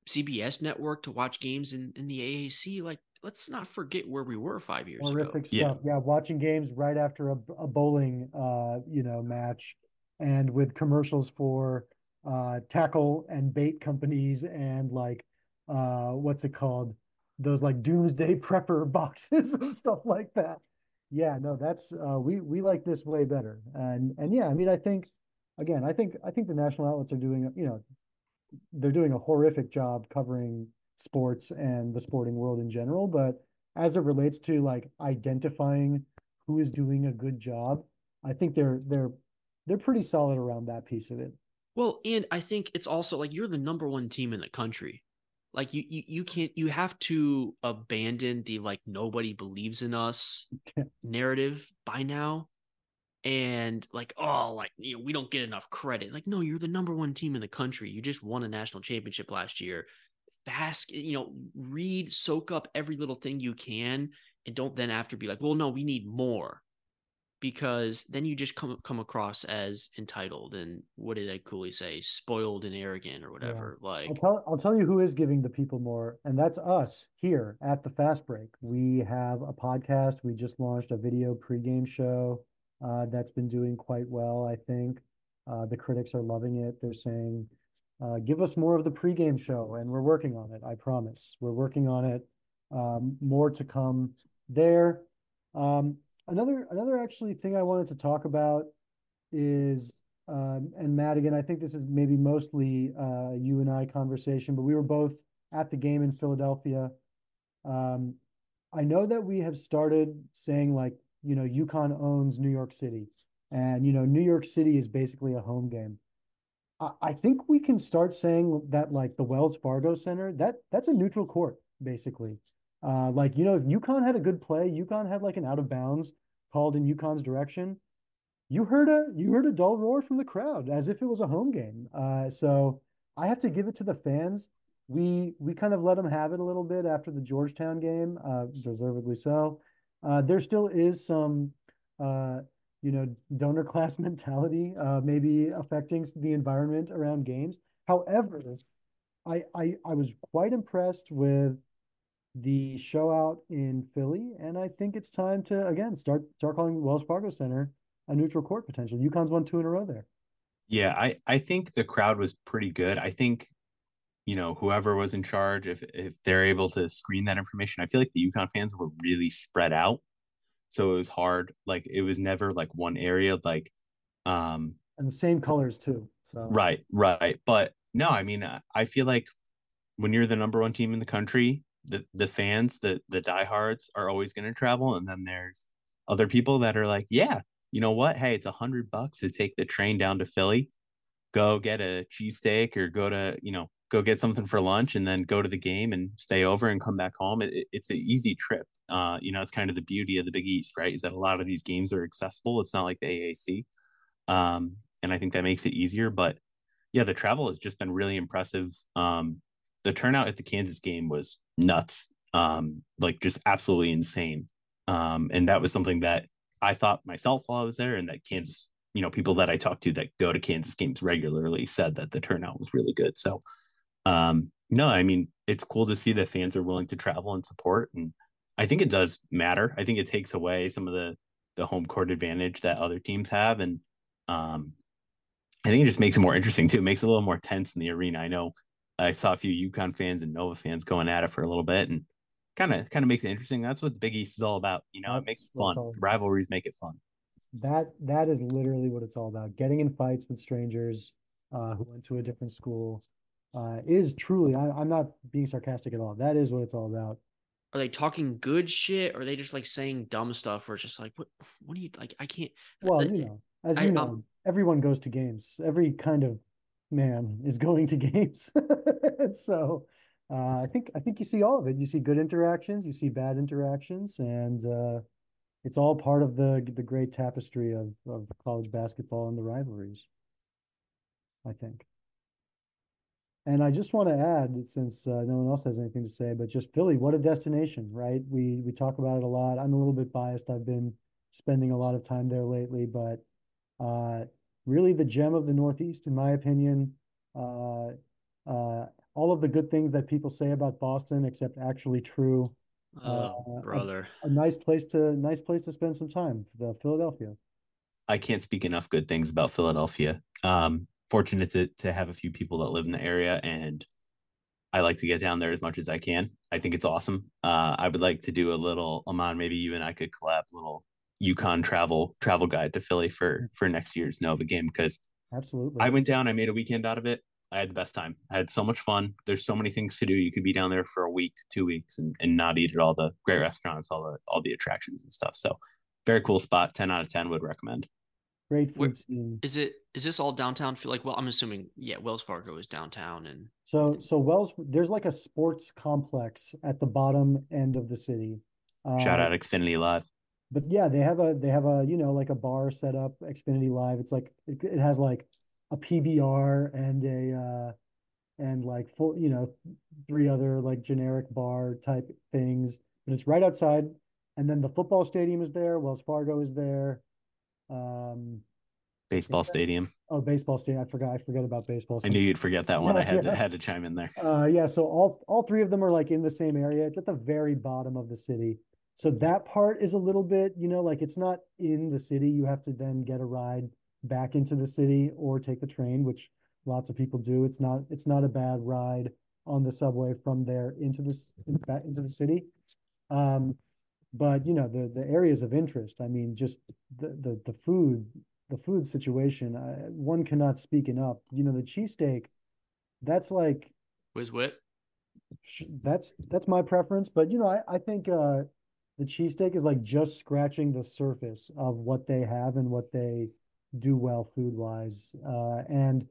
Speaker 3: CBS network to watch games in, in the AAC? Like let's not forget where we were five years
Speaker 1: horrific
Speaker 3: ago.
Speaker 1: stuff. Yeah. yeah, watching games right after a, a bowling, uh, you know, match, and with commercials for uh, tackle and bait companies and like, uh, what's it called? Those like doomsday prepper boxes and stuff like that. Yeah, no, that's uh, we we like this way better. And and yeah, I mean, I think again, I think I think the national outlets are doing, you know, they're doing a horrific job covering sports and the sporting world in general. But as it relates to like identifying who is doing a good job, I think they're they're they're pretty solid around that piece of it.
Speaker 3: Well, and I think it's also like you're the number one team in the country. Like you you, you can't you have to abandon the like nobody believes in us narrative by now. And like, oh, like you know, we don't get enough credit. Like, no, you're the number one team in the country. You just won a national championship last year bask, you know, read, soak up every little thing you can, and don't then after be like, well, no, we need more, because then you just come come across as entitled and what did Ed Cooley say, spoiled and arrogant or whatever. Yeah. Like,
Speaker 1: I'll tell I'll tell you who is giving the people more, and that's us here at the Fast Break. We have a podcast. We just launched a video pregame show uh, that's been doing quite well. I think uh, the critics are loving it. They're saying uh, give us more of the pregame show, and we're working on it. I promise. We're working on it. Um, more to come there. Um, another another actually thing I wanted to talk about is um, and Madigan. I think this is maybe mostly uh, you and I conversation, but we were both at the game in Philadelphia. Um, I know that we have started saying like you know UConn owns New York City, and you know New York City is basically a home game. I think we can start saying that like the Wells Fargo Center, that that's a neutral court, basically. Uh, like, you know, if UConn had a good play, UConn had like an out of bounds called in UConn's direction. You heard a you heard a dull roar from the crowd as if it was a home game. Uh, so I have to give it to the fans. We we kind of let them have it a little bit after the Georgetown game, uh, deservedly so. Uh, there still is some uh, you know, donor class mentality, uh, maybe affecting the environment around games. However, I, I I was quite impressed with the show out in Philly, and I think it's time to again start start calling Wells Fargo Center a neutral court potential. UConn's won two in a row there.
Speaker 2: Yeah, I I think the crowd was pretty good. I think you know whoever was in charge, if if they're able to screen that information, I feel like the UConn fans were really spread out so it was hard. Like it was never like one area. Like, um,
Speaker 1: and the same colors too. So
Speaker 2: right, right. But no, I mean, I feel like when you're the number one team in the country, the the fans, the the diehards are always going to travel, and then there's other people that are like, yeah, you know what? Hey, it's a hundred bucks to take the train down to Philly, go get a cheesesteak or go to you know go get something for lunch and then go to the game and stay over and come back home. It, it's an easy trip. Uh, you know, it's kind of the beauty of the Big East, right? Is that a lot of these games are accessible. It's not like the AAC. Um, and I think that makes it easier. But yeah, the travel has just been really impressive. Um, the turnout at the Kansas game was nuts, um, like just absolutely insane. Um, and that was something that I thought myself while I was there, and that Kansas, you know, people that I talked to that go to Kansas games regularly said that the turnout was really good. So, um, no, I mean, it's cool to see that fans are willing to travel and support, and I think it does matter. I think it takes away some of the the home court advantage that other teams have, and um, I think it just makes it more interesting too. It makes it a little more tense in the arena. I know I saw a few UConn fans and Nova fans going at it for a little bit, and kind of kind of makes it interesting. That's what the Big East is all about. You know, it makes it fun. The rivalries make it fun.
Speaker 1: That that is literally what it's all about. Getting in fights with strangers uh, who went to a different school uh, is truly. I, I'm not being sarcastic at all. That is what it's all about.
Speaker 3: Are they talking good shit? Or are they just like saying dumb stuff? Where it's just like, what? What do you like? I can't.
Speaker 1: Well,
Speaker 3: uh,
Speaker 1: you know, as
Speaker 3: I-
Speaker 1: you
Speaker 3: I'm-
Speaker 1: know, everyone goes to games. Every kind of man is going to games. So uh, I think I think you see all of it. You see good interactions, you see bad interactions, and uh, it's all part of the the great tapestry of of college basketball and the rivalries. I think. And I just want to add, since uh, no one else has anything to say, but just Philly, what a destination, right? We we talk about it a lot. I'm a little bit biased. I've been spending a lot of time there lately, but uh, really the gem of the Northeast, in my opinion. Uh, uh, all of the good things that people say about Boston, except actually true.
Speaker 3: Oh,
Speaker 1: uh,
Speaker 3: brother.
Speaker 1: A nice place to nice place to spend some time. The Philadelphia.
Speaker 2: I can't speak enough good things about Philadelphia. Um, fortunate to to have a few people that live in the area, and I like to get down there as much as I can. I think it's awesome. Uh, I would like to do a little Aman. Maybe you and I could collab a little UConn travel travel guide to Philly for for next year's Nova game because
Speaker 1: Absolutely.
Speaker 2: I went down. I made a weekend out of it. I had the best time. I had so much fun. There's so many things to do. You could be down there for a week, two weeks, and, and not eat at all the great restaurants, all the all the attractions and stuff. So, very cool spot. Ten out of ten would recommend.
Speaker 1: Great
Speaker 3: Where-
Speaker 1: food scene.
Speaker 3: Is it? Is this all downtown? Feel like? Well, I'm assuming. Yeah, Wells Fargo is downtown, and
Speaker 1: So so Wells, there's like a sports complex at the bottom end of the city.
Speaker 2: Shout
Speaker 1: Uh,
Speaker 2: out Xfinity Live.
Speaker 1: But yeah, they have a they have a you know like a bar set up, Xfinity Live. It's like it, it has like a PBR and a uh and like full you know three other like generic bar type things. But it's right outside, and then the football stadium is there. Wells Fargo is there. Um,
Speaker 2: Baseball stadium.
Speaker 1: oh, baseball stadium. I forgot. I forgot about baseball. Stadium.
Speaker 2: I knew you'd forget that one. I had to had to chime in there.
Speaker 1: Uh, yeah, so all all three of them are like in the same area. It's at the very bottom of the city. So that part is a little bit, you know, like it's not in the city. You have to then get a ride back into the city or take the train, which lots of people do. It's not it's not a bad ride on the subway from there into this into the city. Um, but you know, the the areas of interest, I mean, just the the the food, the food situation, I, one cannot speak enough. You know, the cheesesteak, that's like
Speaker 3: Whiz Wit.
Speaker 1: that's that's my preference, but you know, I, I think uh the cheesesteak is like just scratching the surface of what they have and what they do well food wise. Uh and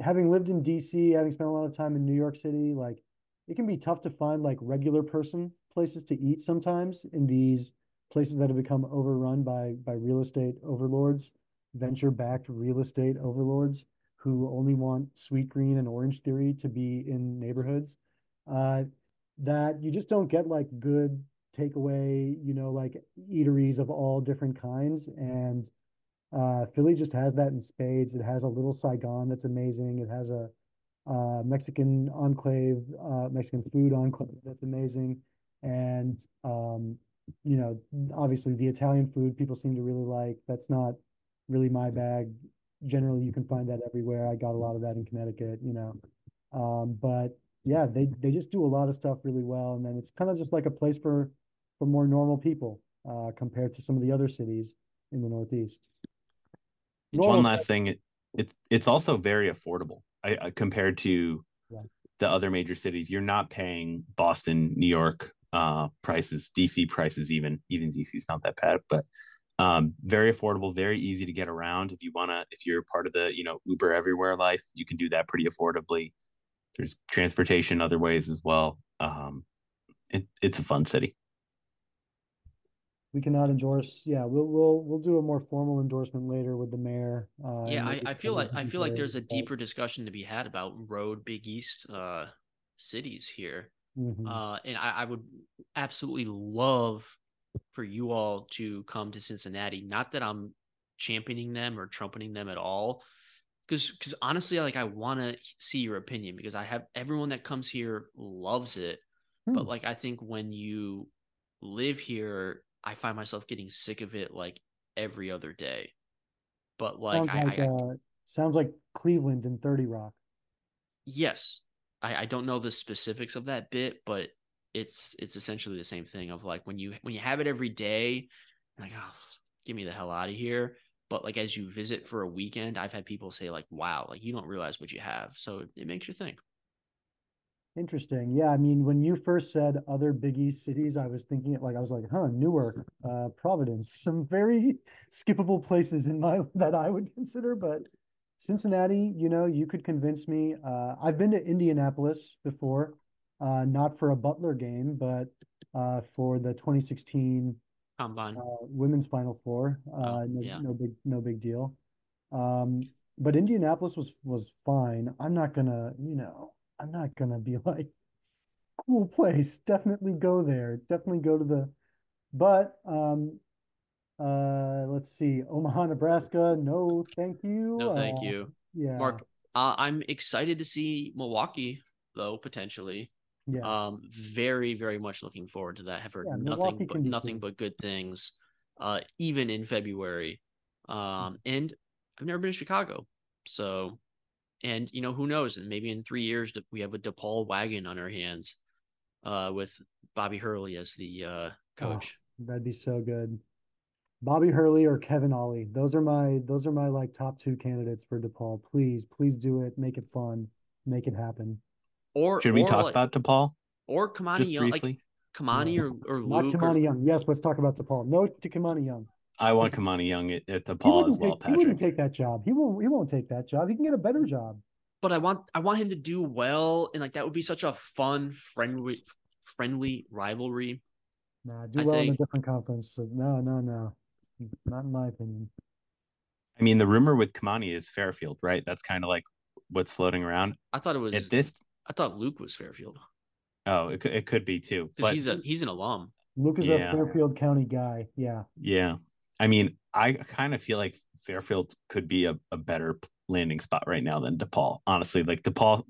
Speaker 1: having lived in DC, having spent a lot of time in New York City, like it can be tough to find like regular person places to eat sometimes in these places that have become overrun by by real estate overlords, venture backed real estate overlords who only want Sweetgreen and Orangetheory to be in neighborhoods. Uh, that you just don't get like good takeaway, you know, like eateries of all different kinds. And uh, Philly just has that in spades. It has a little Saigon that's amazing. It has a uh, Mexican enclave, uh, Mexican food enclave that's amazing. And, um, you know, obviously the Italian food people seem to really like. That's not really my bag. Generally, you can find that everywhere. I got a lot of that in Connecticut, you know. Um, but yeah, they they just do a lot of stuff really well, and then it's kind of just like a place for for more normal people uh, compared to some of the other cities in the Northeast. Normal
Speaker 2: One last thing, it, it's it's also very affordable. I, I compared to
Speaker 1: Yeah.
Speaker 2: the other major cities. You're not paying Boston, New York uh, prices, DC prices, even even DC is not that bad, but um, very affordable, very easy to get around. If you wanna, if you're part of the you know Uber everywhere life, you can do that pretty affordably. There's transportation other ways as well. Um, it, it's a fun city.
Speaker 1: We cannot endorse. Yeah, we'll we'll we'll do a more formal endorsement later with the mayor. Uh,
Speaker 3: Yeah, I, I feel like I feel like there's a deeper discussion to be had about road Big East uh cities here.
Speaker 1: Mhm.
Speaker 3: Uh, and I, I would absolutely love for you all to come to Cincinnati. Not that I'm championing them or trumpeting them at all. Because, because honestly, like I want to see your opinion because I have everyone that comes here loves it, hmm. but like I think when you live here, I find myself getting sick of it like every other day. But like,
Speaker 1: sounds
Speaker 3: I,
Speaker 1: like,
Speaker 3: I,
Speaker 1: uh, sounds like Cleveland and Thirty Rock.
Speaker 3: Yes, I, I don't know the specifics of that bit, but it's it's essentially the same thing of like when you when you have it every day, like oh, get me the hell out of here. But like as you visit for a weekend, I've had people say like, "Wow, like you don't realize what you have." So it makes you think.
Speaker 1: Interesting. Yeah, I mean, when you first said other Big East cities, I was thinking it like I was like, huh, Newark, uh, Providence, some very skippable places in my that I would consider, but Cincinnati, you know, you could convince me. Uh, I've been to Indianapolis before, uh, not for a Butler game, but uh, for the 2016
Speaker 3: combine
Speaker 1: uh, women's Final Four. Uh, oh, no, yeah. no big, no big deal. Um, but Indianapolis was was fine. I'm not gonna, you know, I'm not gonna be like, cool place. Definitely go there. Definitely go to the. But um, uh, let's see, Omaha, Nebraska. No, thank you.
Speaker 3: No, thank uh, you.
Speaker 1: Yeah,
Speaker 3: Mark. Uh, I'm excited to see Milwaukee though potentially.
Speaker 1: Yeah.
Speaker 3: Um, very, very much looking forward to that. Have heard yeah, nothing but nothing but good things. Uh, even in February. Um, and I've never been to Chicago, so, and you know who knows? And maybe in three years we have a DePaul wagon on our hands, uh, with Bobby Hurley as the uh oh, coach.
Speaker 1: Oh, that'd be so good. Bobby Hurley or Kevin Ollie. Those are my those are my like top two candidates for DePaul. Please, please do it. Make it fun. Make it happen.
Speaker 3: Or
Speaker 2: should we
Speaker 3: or
Speaker 2: talk
Speaker 3: like,
Speaker 2: about DePaul?
Speaker 3: Or Kimani
Speaker 2: Just
Speaker 3: Young,
Speaker 2: briefly?
Speaker 3: like Kimani or or
Speaker 1: Not
Speaker 3: Luke
Speaker 1: Kimani
Speaker 3: or,
Speaker 1: Young. Yes, let's talk about DePaul. No to Kimani Young.
Speaker 2: I want Kimani Young at, at DePaul as well,
Speaker 1: take,
Speaker 2: Patrick.
Speaker 1: He wouldn't take that job. He won't. He won't take that job. He can get a better job.
Speaker 3: But I want I want him to do well, and like that would be such a fun, friendly, friendly rivalry.
Speaker 1: Nah, do I well think. in a different conference. So no, no, no. Not in my opinion.
Speaker 2: I mean, the rumor with Kimani is Fairfield, right? That's kind of like what's floating around.
Speaker 3: I thought it was
Speaker 2: at this.
Speaker 3: I thought Luke was Fairfield.
Speaker 2: Oh, it could, it could be too.
Speaker 3: But he's a he's an alum.
Speaker 1: Luke is yeah. a Fairfield County guy. Yeah.
Speaker 2: Yeah. I mean, I kind of feel like Fairfield could be a, a better landing spot right now than DePaul. Honestly, like DePaul,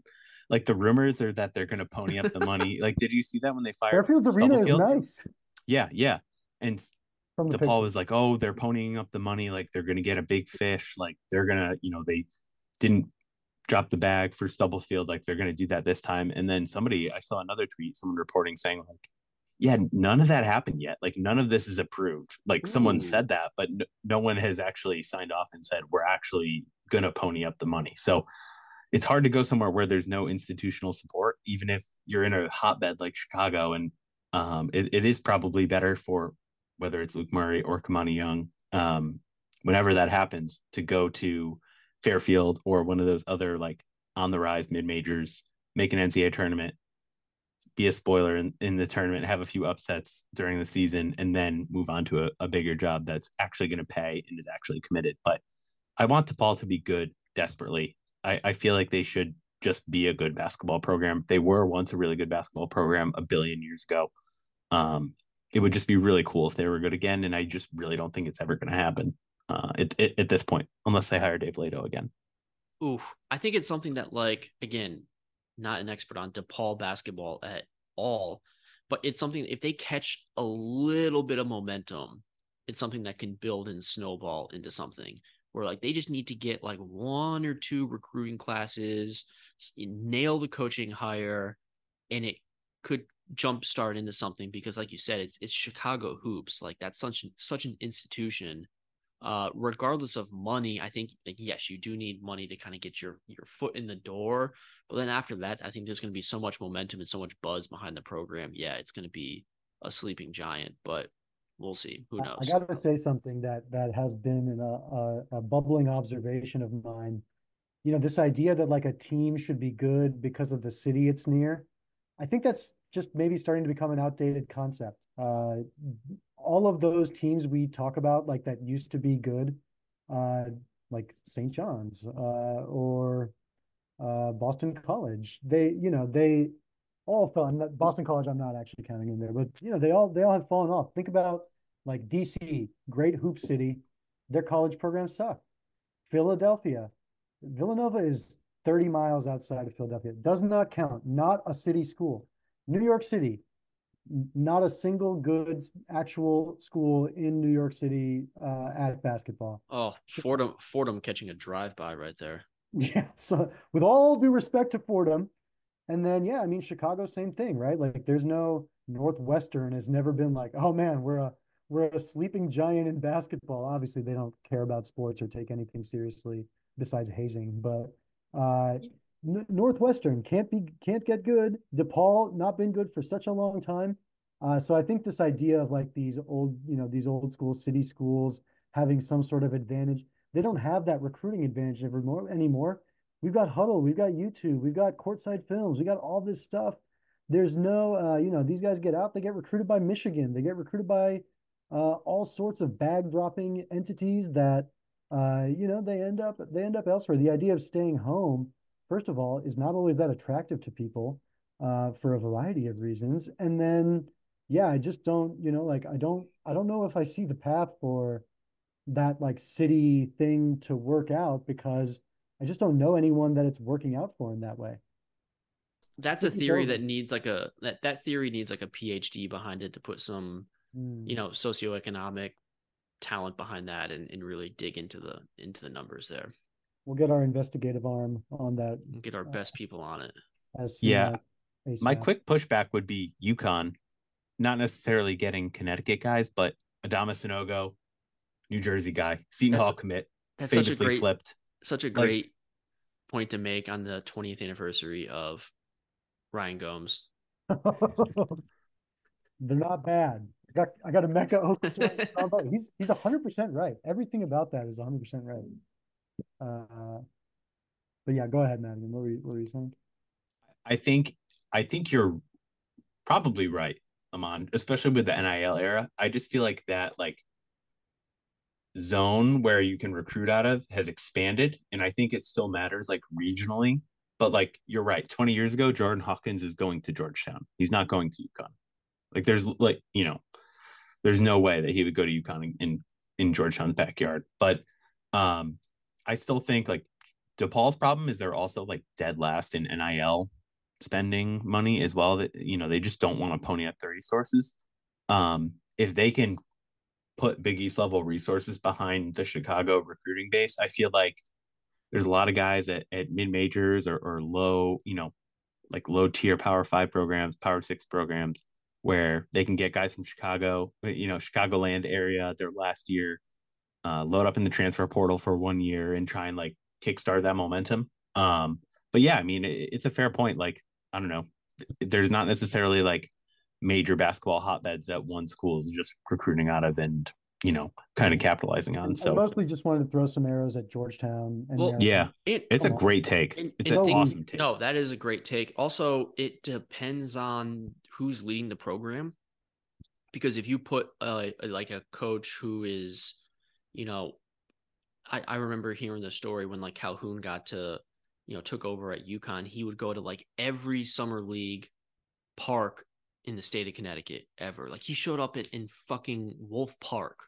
Speaker 2: like the rumors are that they're going to pony up the money. like, did you see that when they fired
Speaker 1: Fairfield's arena is nice.
Speaker 2: Yeah, yeah. And from DePaul picture. was like, "Oh, they're ponying up the money. Like they're gonna get a big fish. Like they're gonna, you know, they didn't drop the bag for Stubblefield. Like they're gonna do that this time." And then somebody, I saw another tweet, someone reporting saying like, "Yeah, none of that happened yet. Like none of this is approved. Like Ooh. someone said that, but no, no one has actually signed off and said we're actually gonna pony up the money." So it's hard to go somewhere where there's no institutional support, even if you're in a hotbed like Chicago and um, it, it is probably better for whether it's Luke Murray or Kimani Young, um, whenever that happens, to go to Fairfield or one of those other like on the rise mid majors, make an NCAA tournament, be a spoiler in, in the tournament, have a few upsets during the season, and then move on to a, a bigger job that's actually going to pay and is actually committed. But I want DePaul to be good desperately. I, I feel like they should just be a good basketball program. They were once a really good basketball program a billion years ago. Um, it would just be really cool if they were good again. And I just really don't think it's ever going to happen uh, at, at, at this point, unless they hire Dave Leitao again.
Speaker 3: Ooh, I think it's something that, like, again, not an expert on DePaul basketball at all, but it's something if they catch a little bit of momentum, it's something that can build and snowball into something where like they just need to get like one or two recruiting classes, nail the coaching hire, and it could jumpstart into something because like you said it's it's Chicago hoops. Like that's such such an institution. Uh regardless of money I think like yes you do need money to kind of get your your foot in the door but then after that I think there's going to be so much momentum and so much buzz behind the program yeah it's going to be a sleeping giant but we'll see who knows
Speaker 1: I got to say something that that has been in a, a, a bubbling observation of mine you know this idea that like a team should be good because of the city it's near I think that's just maybe starting to become an outdated concept. Uh, all of those teams we talk about, like that used to be good, uh, like St. John's uh, or uh, Boston College, they, you know, they all fell. Not, Boston College, I'm not actually counting in there, but you know, they all they all have fallen off. Think about Like DC, great hoop city, their college programs suck. Philadelphia, Villanova is 30 miles outside of Philadelphia. Does not count. Not a city school. New York City, not a single good actual school in New York City uh, at basketball.
Speaker 3: Oh, Fordham, Fordham catching a drive by right there.
Speaker 1: Yeah. So, with all due respect to Fordham, and then yeah, I mean Chicago, same thing, right? Like, there's no Northwestern has never been like, oh man, we're a we're a sleeping giant in basketball. Obviously, they don't care about sports or take anything seriously besides hazing. But uh, N- Northwestern can't be can't get good. DePaul not been good for such a long time. Uh, so I think this idea of like these old, you know, these old school city schools having some sort of advantage, they don't have that recruiting advantage anymore. Anymore, we've got Huddle, we've got YouTube, we've got Courtside Films, we got all this stuff. There's no, uh, you know, these guys get out, they get recruited by Michigan, they get recruited by uh, all sorts of bag dropping entities that, uh, you know, they end up they end up elsewhere. The idea of staying home first of all, is not always that attractive to people uh, for a variety of reasons. And then, yeah, I just don't, you know, like I don't, I don't know if I see the path for that like city thing to work out because I just don't know anyone that it's working out for in that way.
Speaker 3: That's a theory that needs like a that that theory needs like a PhD behind it to put some, mm. you hmm. know, socioeconomic talent behind that and, and really dig into the into the numbers there
Speaker 1: we'll get our investigative arm on that.
Speaker 3: We'll get our uh, best people on it.
Speaker 2: As yeah. My quick pushback would be UConn, not necessarily getting Connecticut guys, but Adama Sanogo, New Jersey guy, Seton Hall commit, that's famously such a great,
Speaker 3: flipped. Such a great like, point to make on the 20th anniversary of Ryan Gomes.
Speaker 1: They're not bad. I got I got a Mecca. he's he's hundred percent right. Everything about that is hundred percent right. Uh, but yeah, go ahead, Madigan. What were you, what were you saying?
Speaker 2: I think I think you're probably right, Aman, especially with the NIL era. I just feel like that like zone where you can recruit out of has expanded, and I think it still matters like regionally. But like you're right, 20 years ago, Jordan Hawkins is going to Georgetown. He's not going to UConn. Like there's like you know, there's no way that he would go to in in, in Georgetown's backyard. But um, I still think like DePaul's problem is they're also like dead last in NIL spending money as well. That you know they just don't want to pony up their resources. Um, if they can put Big East level resources behind the Chicago recruiting base, I feel like there's a lot of guys at, at mid majors or, or low, you know, like low tier Power Five programs, Power Six programs, where they can get guys from Chicago, you know, Chicagoland area their last year uh, load up in the transfer portal for one year and try and like kickstart that momentum. Um, but yeah, I mean, it, it's a fair point. Like, I don't know, there's not necessarily like major basketball hotbeds that one school is just recruiting out of and you know kind of capitalizing on. So
Speaker 1: I mostly just wanted to throw some arrows at Georgetown.
Speaker 2: And well, yeah, it, it's a great take. it's an awesome take.
Speaker 3: No, that is a great take. Also, it depends on who's leading the program because if you put uh, like a coach who is you know, I, I remember hearing the story when like Calhoun got to, you know, took over at UConn. He would go to like every summer league park in the state of Connecticut ever. Like he showed up at in fucking Wolf Park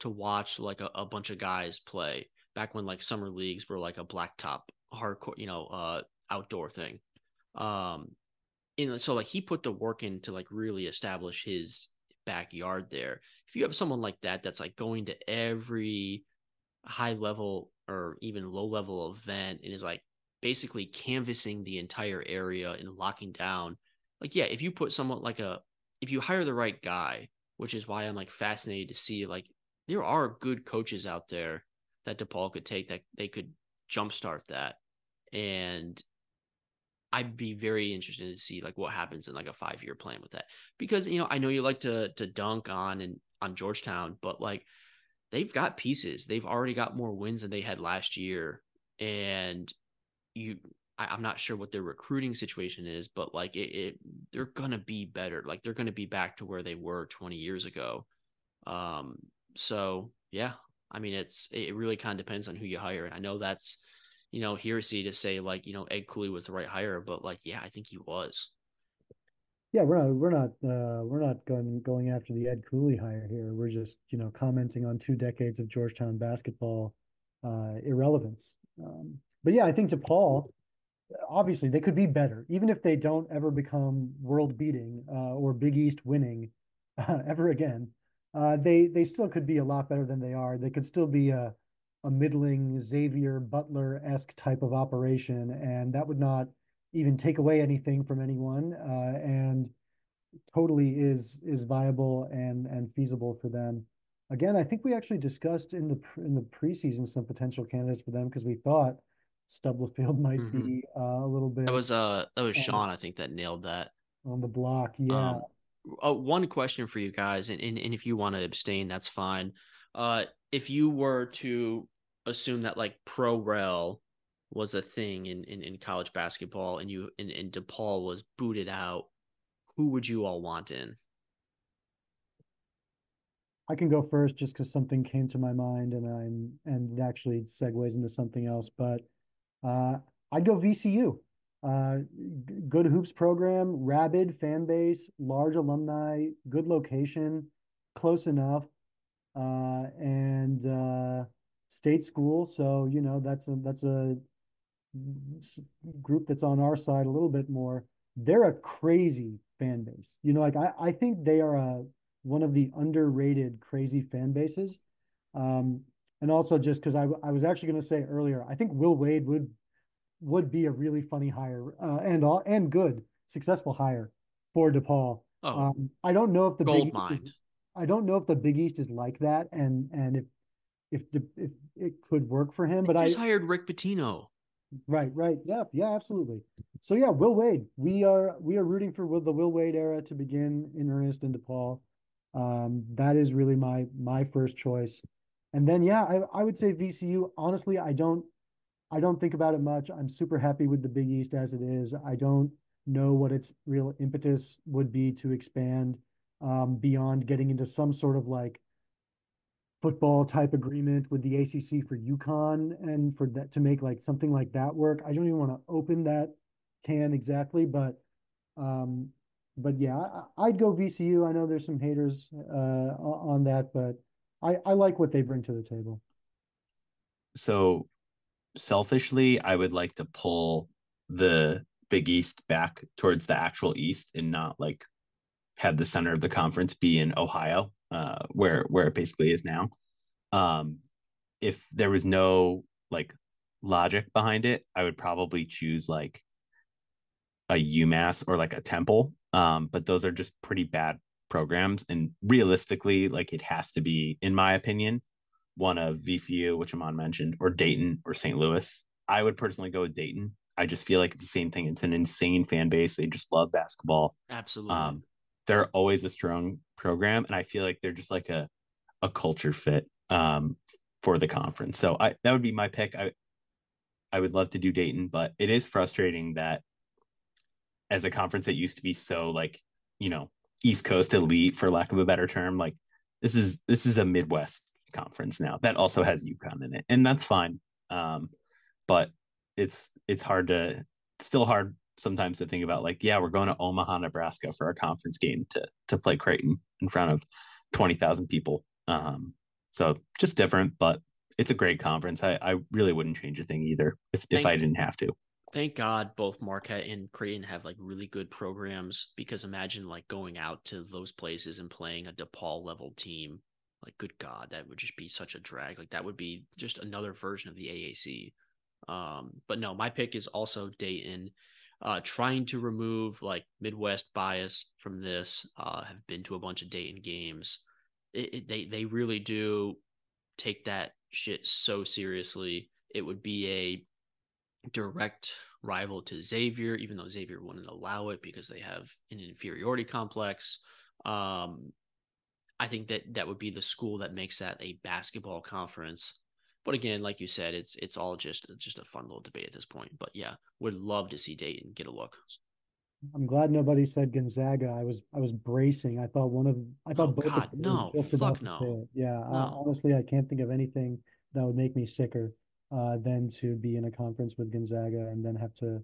Speaker 3: to watch like a, a bunch of guys play back when like summer leagues were like a blacktop hardcore, you know, uh outdoor thing. Um and so like he put the work in to like really establish his backyard there. If you have someone like that that's like going to every high level or even low level event and is like basically canvassing the entire area and locking down, like yeah, if you put someone like a if you hire the right guy, which is why I'm like fascinated to see like there are good coaches out there that DePaul could take that they could jumpstart that. And I'd be very interested to see like what happens in like a five year plan with that because you know I know you like to to dunk on and on Georgetown, but like they've got pieces. They've already got more wins than they had last year, and you I, am not sure what their recruiting situation is, but like it, it they're gonna be better. Like they're gonna be back to where they were 20 years ago. Um, so yeah, I mean it's it really kind of depends on who you hire, and I know that's you know, heresy to say like, you know, Ed Cooley was the right hire, but like, yeah, I think he was.
Speaker 1: Yeah, we're not we're not uh we're not going going after the Ed Cooley hire here. We're just, you know, commenting on two decades of Georgetown basketball uh irrelevance. Um, but yeah, I think DePaul, obviously they could be better, even if they don't ever become world beating uh, or Big East winning uh, ever again. Uh, they they still could be a lot better than they are. They could still be a a middling Xavier Butler esque type of operation, and that would not even take away anything from anyone, uh, and totally is is viable and and feasible for them. Again, I think we actually discussed in the in the preseason some potential candidates for them because we thought Stubblefield might mm-hmm. be uh, a little bit.
Speaker 3: That was uh that was Sean, I think, that nailed that
Speaker 1: on the block. Yeah. Um,
Speaker 3: uh, one question for you guys, and, and and if you want to abstain, that's fine. Uh, if you were to assume that like pro rel was a thing in, in, in college basketball and you and, and DePaul was booted out, who would you all want in?
Speaker 1: I can go first just because something came to my mind and I'm and it actually segues into something else. But uh, I'd go VCU. Uh, good hoops program, rabid fan base, large alumni, good location, close enough, uh, and uh, state school. So you know that's a that's a group that's on our side a little bit more. They're a crazy fan base. You know, like I I think they are a one of the underrated crazy fan bases. Um, and also just because I I was actually going to say earlier, I think Will Wade would would be a really funny hire uh, and all and good successful hire for DePaul. Oh, um, I don't know if the
Speaker 3: Big East is,
Speaker 1: I don't know if the Big East is like that, and and if if the, if it could work for him.
Speaker 3: They
Speaker 1: but
Speaker 3: just
Speaker 1: I
Speaker 3: hired Rick Pitino.
Speaker 1: Right, right, yeah, yeah, absolutely. So yeah, Will Wade. We are we are rooting for the Will Wade era to begin in earnest in DePaul. Um, that is really my my first choice. And then yeah, I, I would say VCU. Honestly, I don't I don't think about it much. I'm super happy with the Big East as it is. I don't know what its real impetus would be to expand um, beyond getting into some sort of like football type agreement with the ACC for UConn and for that to make like something like that work. I don't even want to open that can exactly, but um, but yeah, I, would go VCU. I know there's some haters uh, on that, but I, I like what they bring to the table.
Speaker 2: So selfishly, I would like to pull the Big East back towards the actual East and not like have the center of the conference be in Ohio, uh, where where it basically is now. Um, if there was no like logic behind it, I would probably choose like a UMass or like a Temple. Um, but those are just pretty bad programs, and realistically, like it has to be, in my opinion, one of VCU, which Aman mentioned, or Dayton or St. Louis. I would personally go with Dayton. I just feel like it's the same thing. It's an insane fan base. They just love basketball.
Speaker 3: Absolutely. Um,
Speaker 2: they're always a strong program, and I feel like they're just like a a culture fit um, for the conference. So I that would be my pick. I I would love to do Dayton, but it is frustrating that as a conference that used to be so like you know East Coast elite, for lack of a better term, like this is this is a Midwest conference now that also has UConn in it, and that's fine. Um, but it's it's hard to still hard sometimes to think about like yeah we're going to Omaha, Nebraska for a conference game to to play Creighton in front of twenty thousand people. Um, so just different, but it's a great conference. I, I really wouldn't change a thing either if, if I didn't have to.
Speaker 3: Thank God both Marquette and Creighton have like really good programs because imagine like going out to those places and playing a DePaul level team like, good God, that would just be such a drag. Like, that would be just another version of the AAC. Um, but no, my pick is also Dayton. Uh, trying to remove like Midwest bias from this. Uh, have been to a bunch of Dayton games. It, it, they they really do take that shit so seriously. It would be a direct rival to Xavier, even though Xavier wouldn't allow it because they have an inferiority complex. Um, I think that that would be the school that makes that a basketball conference. But again, like you said, it's it's all just just a fun little debate at this point. But yeah, would love to see Dayton get a look.
Speaker 1: I'm glad nobody said Gonzaga. I was I was bracing. I thought one of I thought
Speaker 3: oh, both God, no, about no. to say
Speaker 1: it. Yeah, no. uh, honestly, I can't think of anything that would make me sicker uh, than to be in a conference with Gonzaga and then have to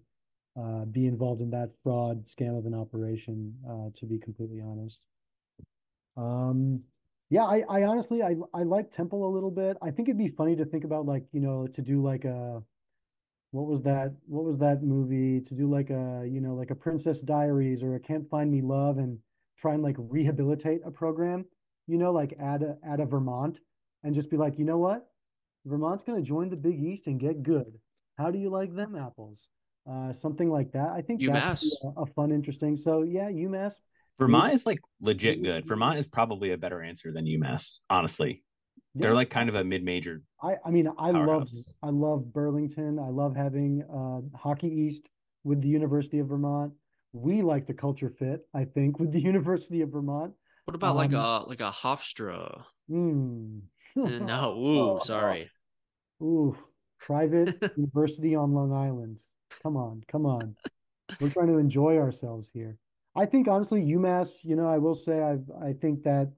Speaker 1: uh, be involved in that fraud scam of an operation. Uh, to be completely honest. Um, yeah, I, I honestly I I like Temple a little bit. I think it'd be funny to think about like you know to do like a what was that what was that movie to do like a you know like a Princess Diaries or a Can't Find Me Love and try and like rehabilitate a program, you know, like add a add a Vermont and just be like, you know what, Vermont's going to join the Big East and get good. How do you like them apples? Uh, something like that. I think
Speaker 3: UMass
Speaker 1: that's a, a fun, interesting. So yeah, UMass
Speaker 2: Vermont is like legit good. Vermont is probably a better answer than UMass, honestly. Yeah. They're like kind of a mid-major.
Speaker 1: I I mean I love I love Burlington. I love having uh, Hockey East with the University of Vermont. We like the culture fit, I think, with the University of Vermont.
Speaker 3: What about um, like a like a Hofstra?
Speaker 1: Mm.
Speaker 3: Uh, no, ooh, oh, sorry.
Speaker 1: Ooh, private university on Long Island. Come on, come on. We're trying to enjoy ourselves here. I think honestly, UMass, you know, I will say I I think that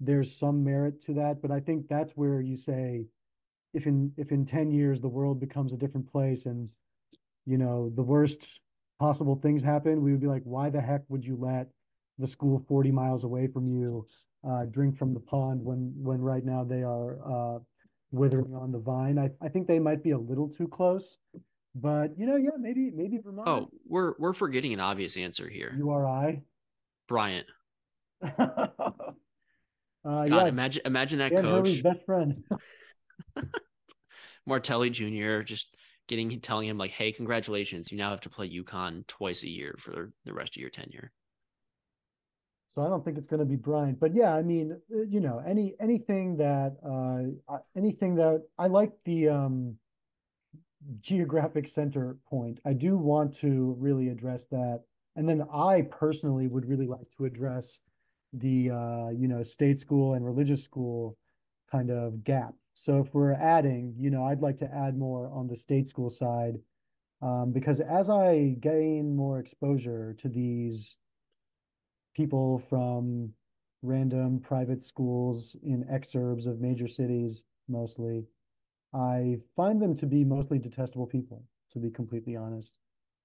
Speaker 1: there's some merit to that, but I think that's where you say if in if in 10 years the world becomes a different place and you know the worst possible things happen, we would be like, why the heck would you let the school 40 miles away from you uh, drink from the pond when when right now they are uh, withering on the vine? I, I think they might be a little too close. But you know, yeah, maybe maybe Vermont.
Speaker 3: Oh, we're we're forgetting an obvious answer here.
Speaker 1: URI.
Speaker 3: Bryant.
Speaker 1: uh,
Speaker 3: God, yeah. imagine imagine that Dan coach. Hurley's
Speaker 1: best friend.
Speaker 3: Martelli Jr. just getting telling him like, "Hey, congratulations! You now have to play UConn twice a year for the rest of your tenure."
Speaker 1: So I don't think it's going to be Bryant, but yeah, I mean, uh, you know, any anything that uh, anything that I like the um, geographic center point. I do want to really address that. And then I personally would really like to address the uh, you know state school and religious school kind of gap. So if we're adding, you know, I'd like to add more on the state school side um, because as I gain more exposure to these people from random private schools in exurbs of major cities, mostly, I find them to be mostly detestable people, to be completely honest.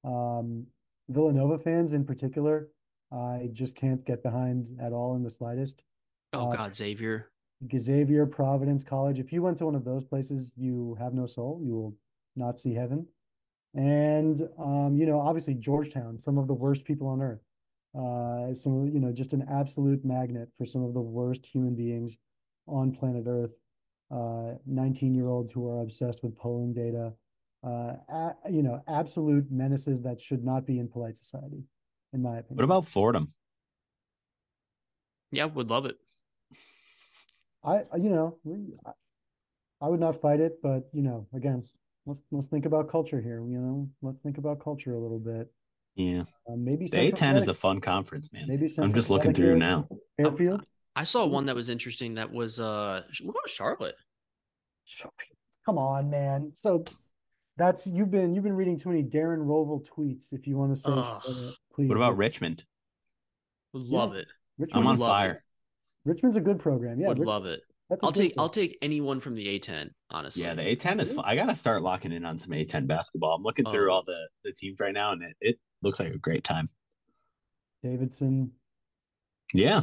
Speaker 1: Um, Villanova fans in particular, I just can't get behind at all in the slightest.
Speaker 3: Oh uh, God, Xavier.
Speaker 1: Xavier, Providence College. If you went to one of those places, you have no soul. You will not see heaven. And um, you know, obviously Georgetown, some of the worst people on earth. Uh, some you know, just an absolute magnet for some of the worst human beings on planet Earth uh, 19 year olds who are obsessed with polling data, uh, a, you know, absolute menaces that should not be in polite society, in my opinion.
Speaker 2: What about Fordham?
Speaker 3: Yeah, would love it.
Speaker 1: I, you know, I would not fight it, but you know, again, let's let's think about culture here. You know, let's think about culture a little bit.
Speaker 2: Yeah,
Speaker 1: uh, maybe
Speaker 2: the A10 is a fun conference, man. Maybe I'm just looking through now.
Speaker 1: Fairfield.
Speaker 3: I saw one that was interesting. That was uh, what about Charlotte?
Speaker 1: Come on, man. So that's you've been you've been reading too many Darren Rovell tweets. If you want to say, Charlotte,
Speaker 2: please. What about do. Richmond?
Speaker 3: love yeah. it.
Speaker 2: Richmond, I'm on fire. It.
Speaker 1: Richmond's a good program. Yeah,
Speaker 3: would love it. I'll take I'll take anyone from the A10. Honestly,
Speaker 2: yeah, the A10 is. Fun. I gotta start locking in on some A10 basketball. I'm looking through all the the teams right now, and it, it looks like a great time.
Speaker 1: Davidson.
Speaker 2: Yeah,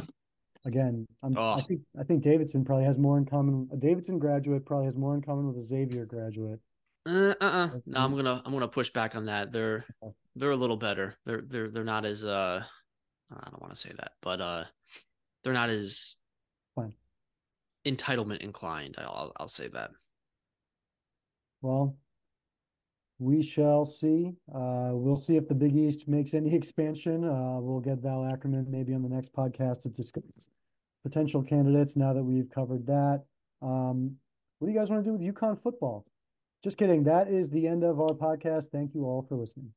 Speaker 1: again, oh. i think I think Davidson probably has more in common. A Davidson graduate probably has more in common with a Xavier graduate.
Speaker 3: Uh, uh-uh. No, I'm gonna I'm gonna push back on that. They're they're a little better. They're they're they're not as uh I don't want to say that, but uh they're not as
Speaker 1: Fine.
Speaker 3: entitlement inclined. I'll I'll say that.
Speaker 1: Well, we shall see. Uh, we'll see if the Big East makes any expansion. Uh, we'll get Val Ackerman maybe on the next podcast to discuss potential candidates now that we've covered that. Um, what do you guys want to do with UConn football? Just kidding. That is the end of our podcast. Thank you all for listening.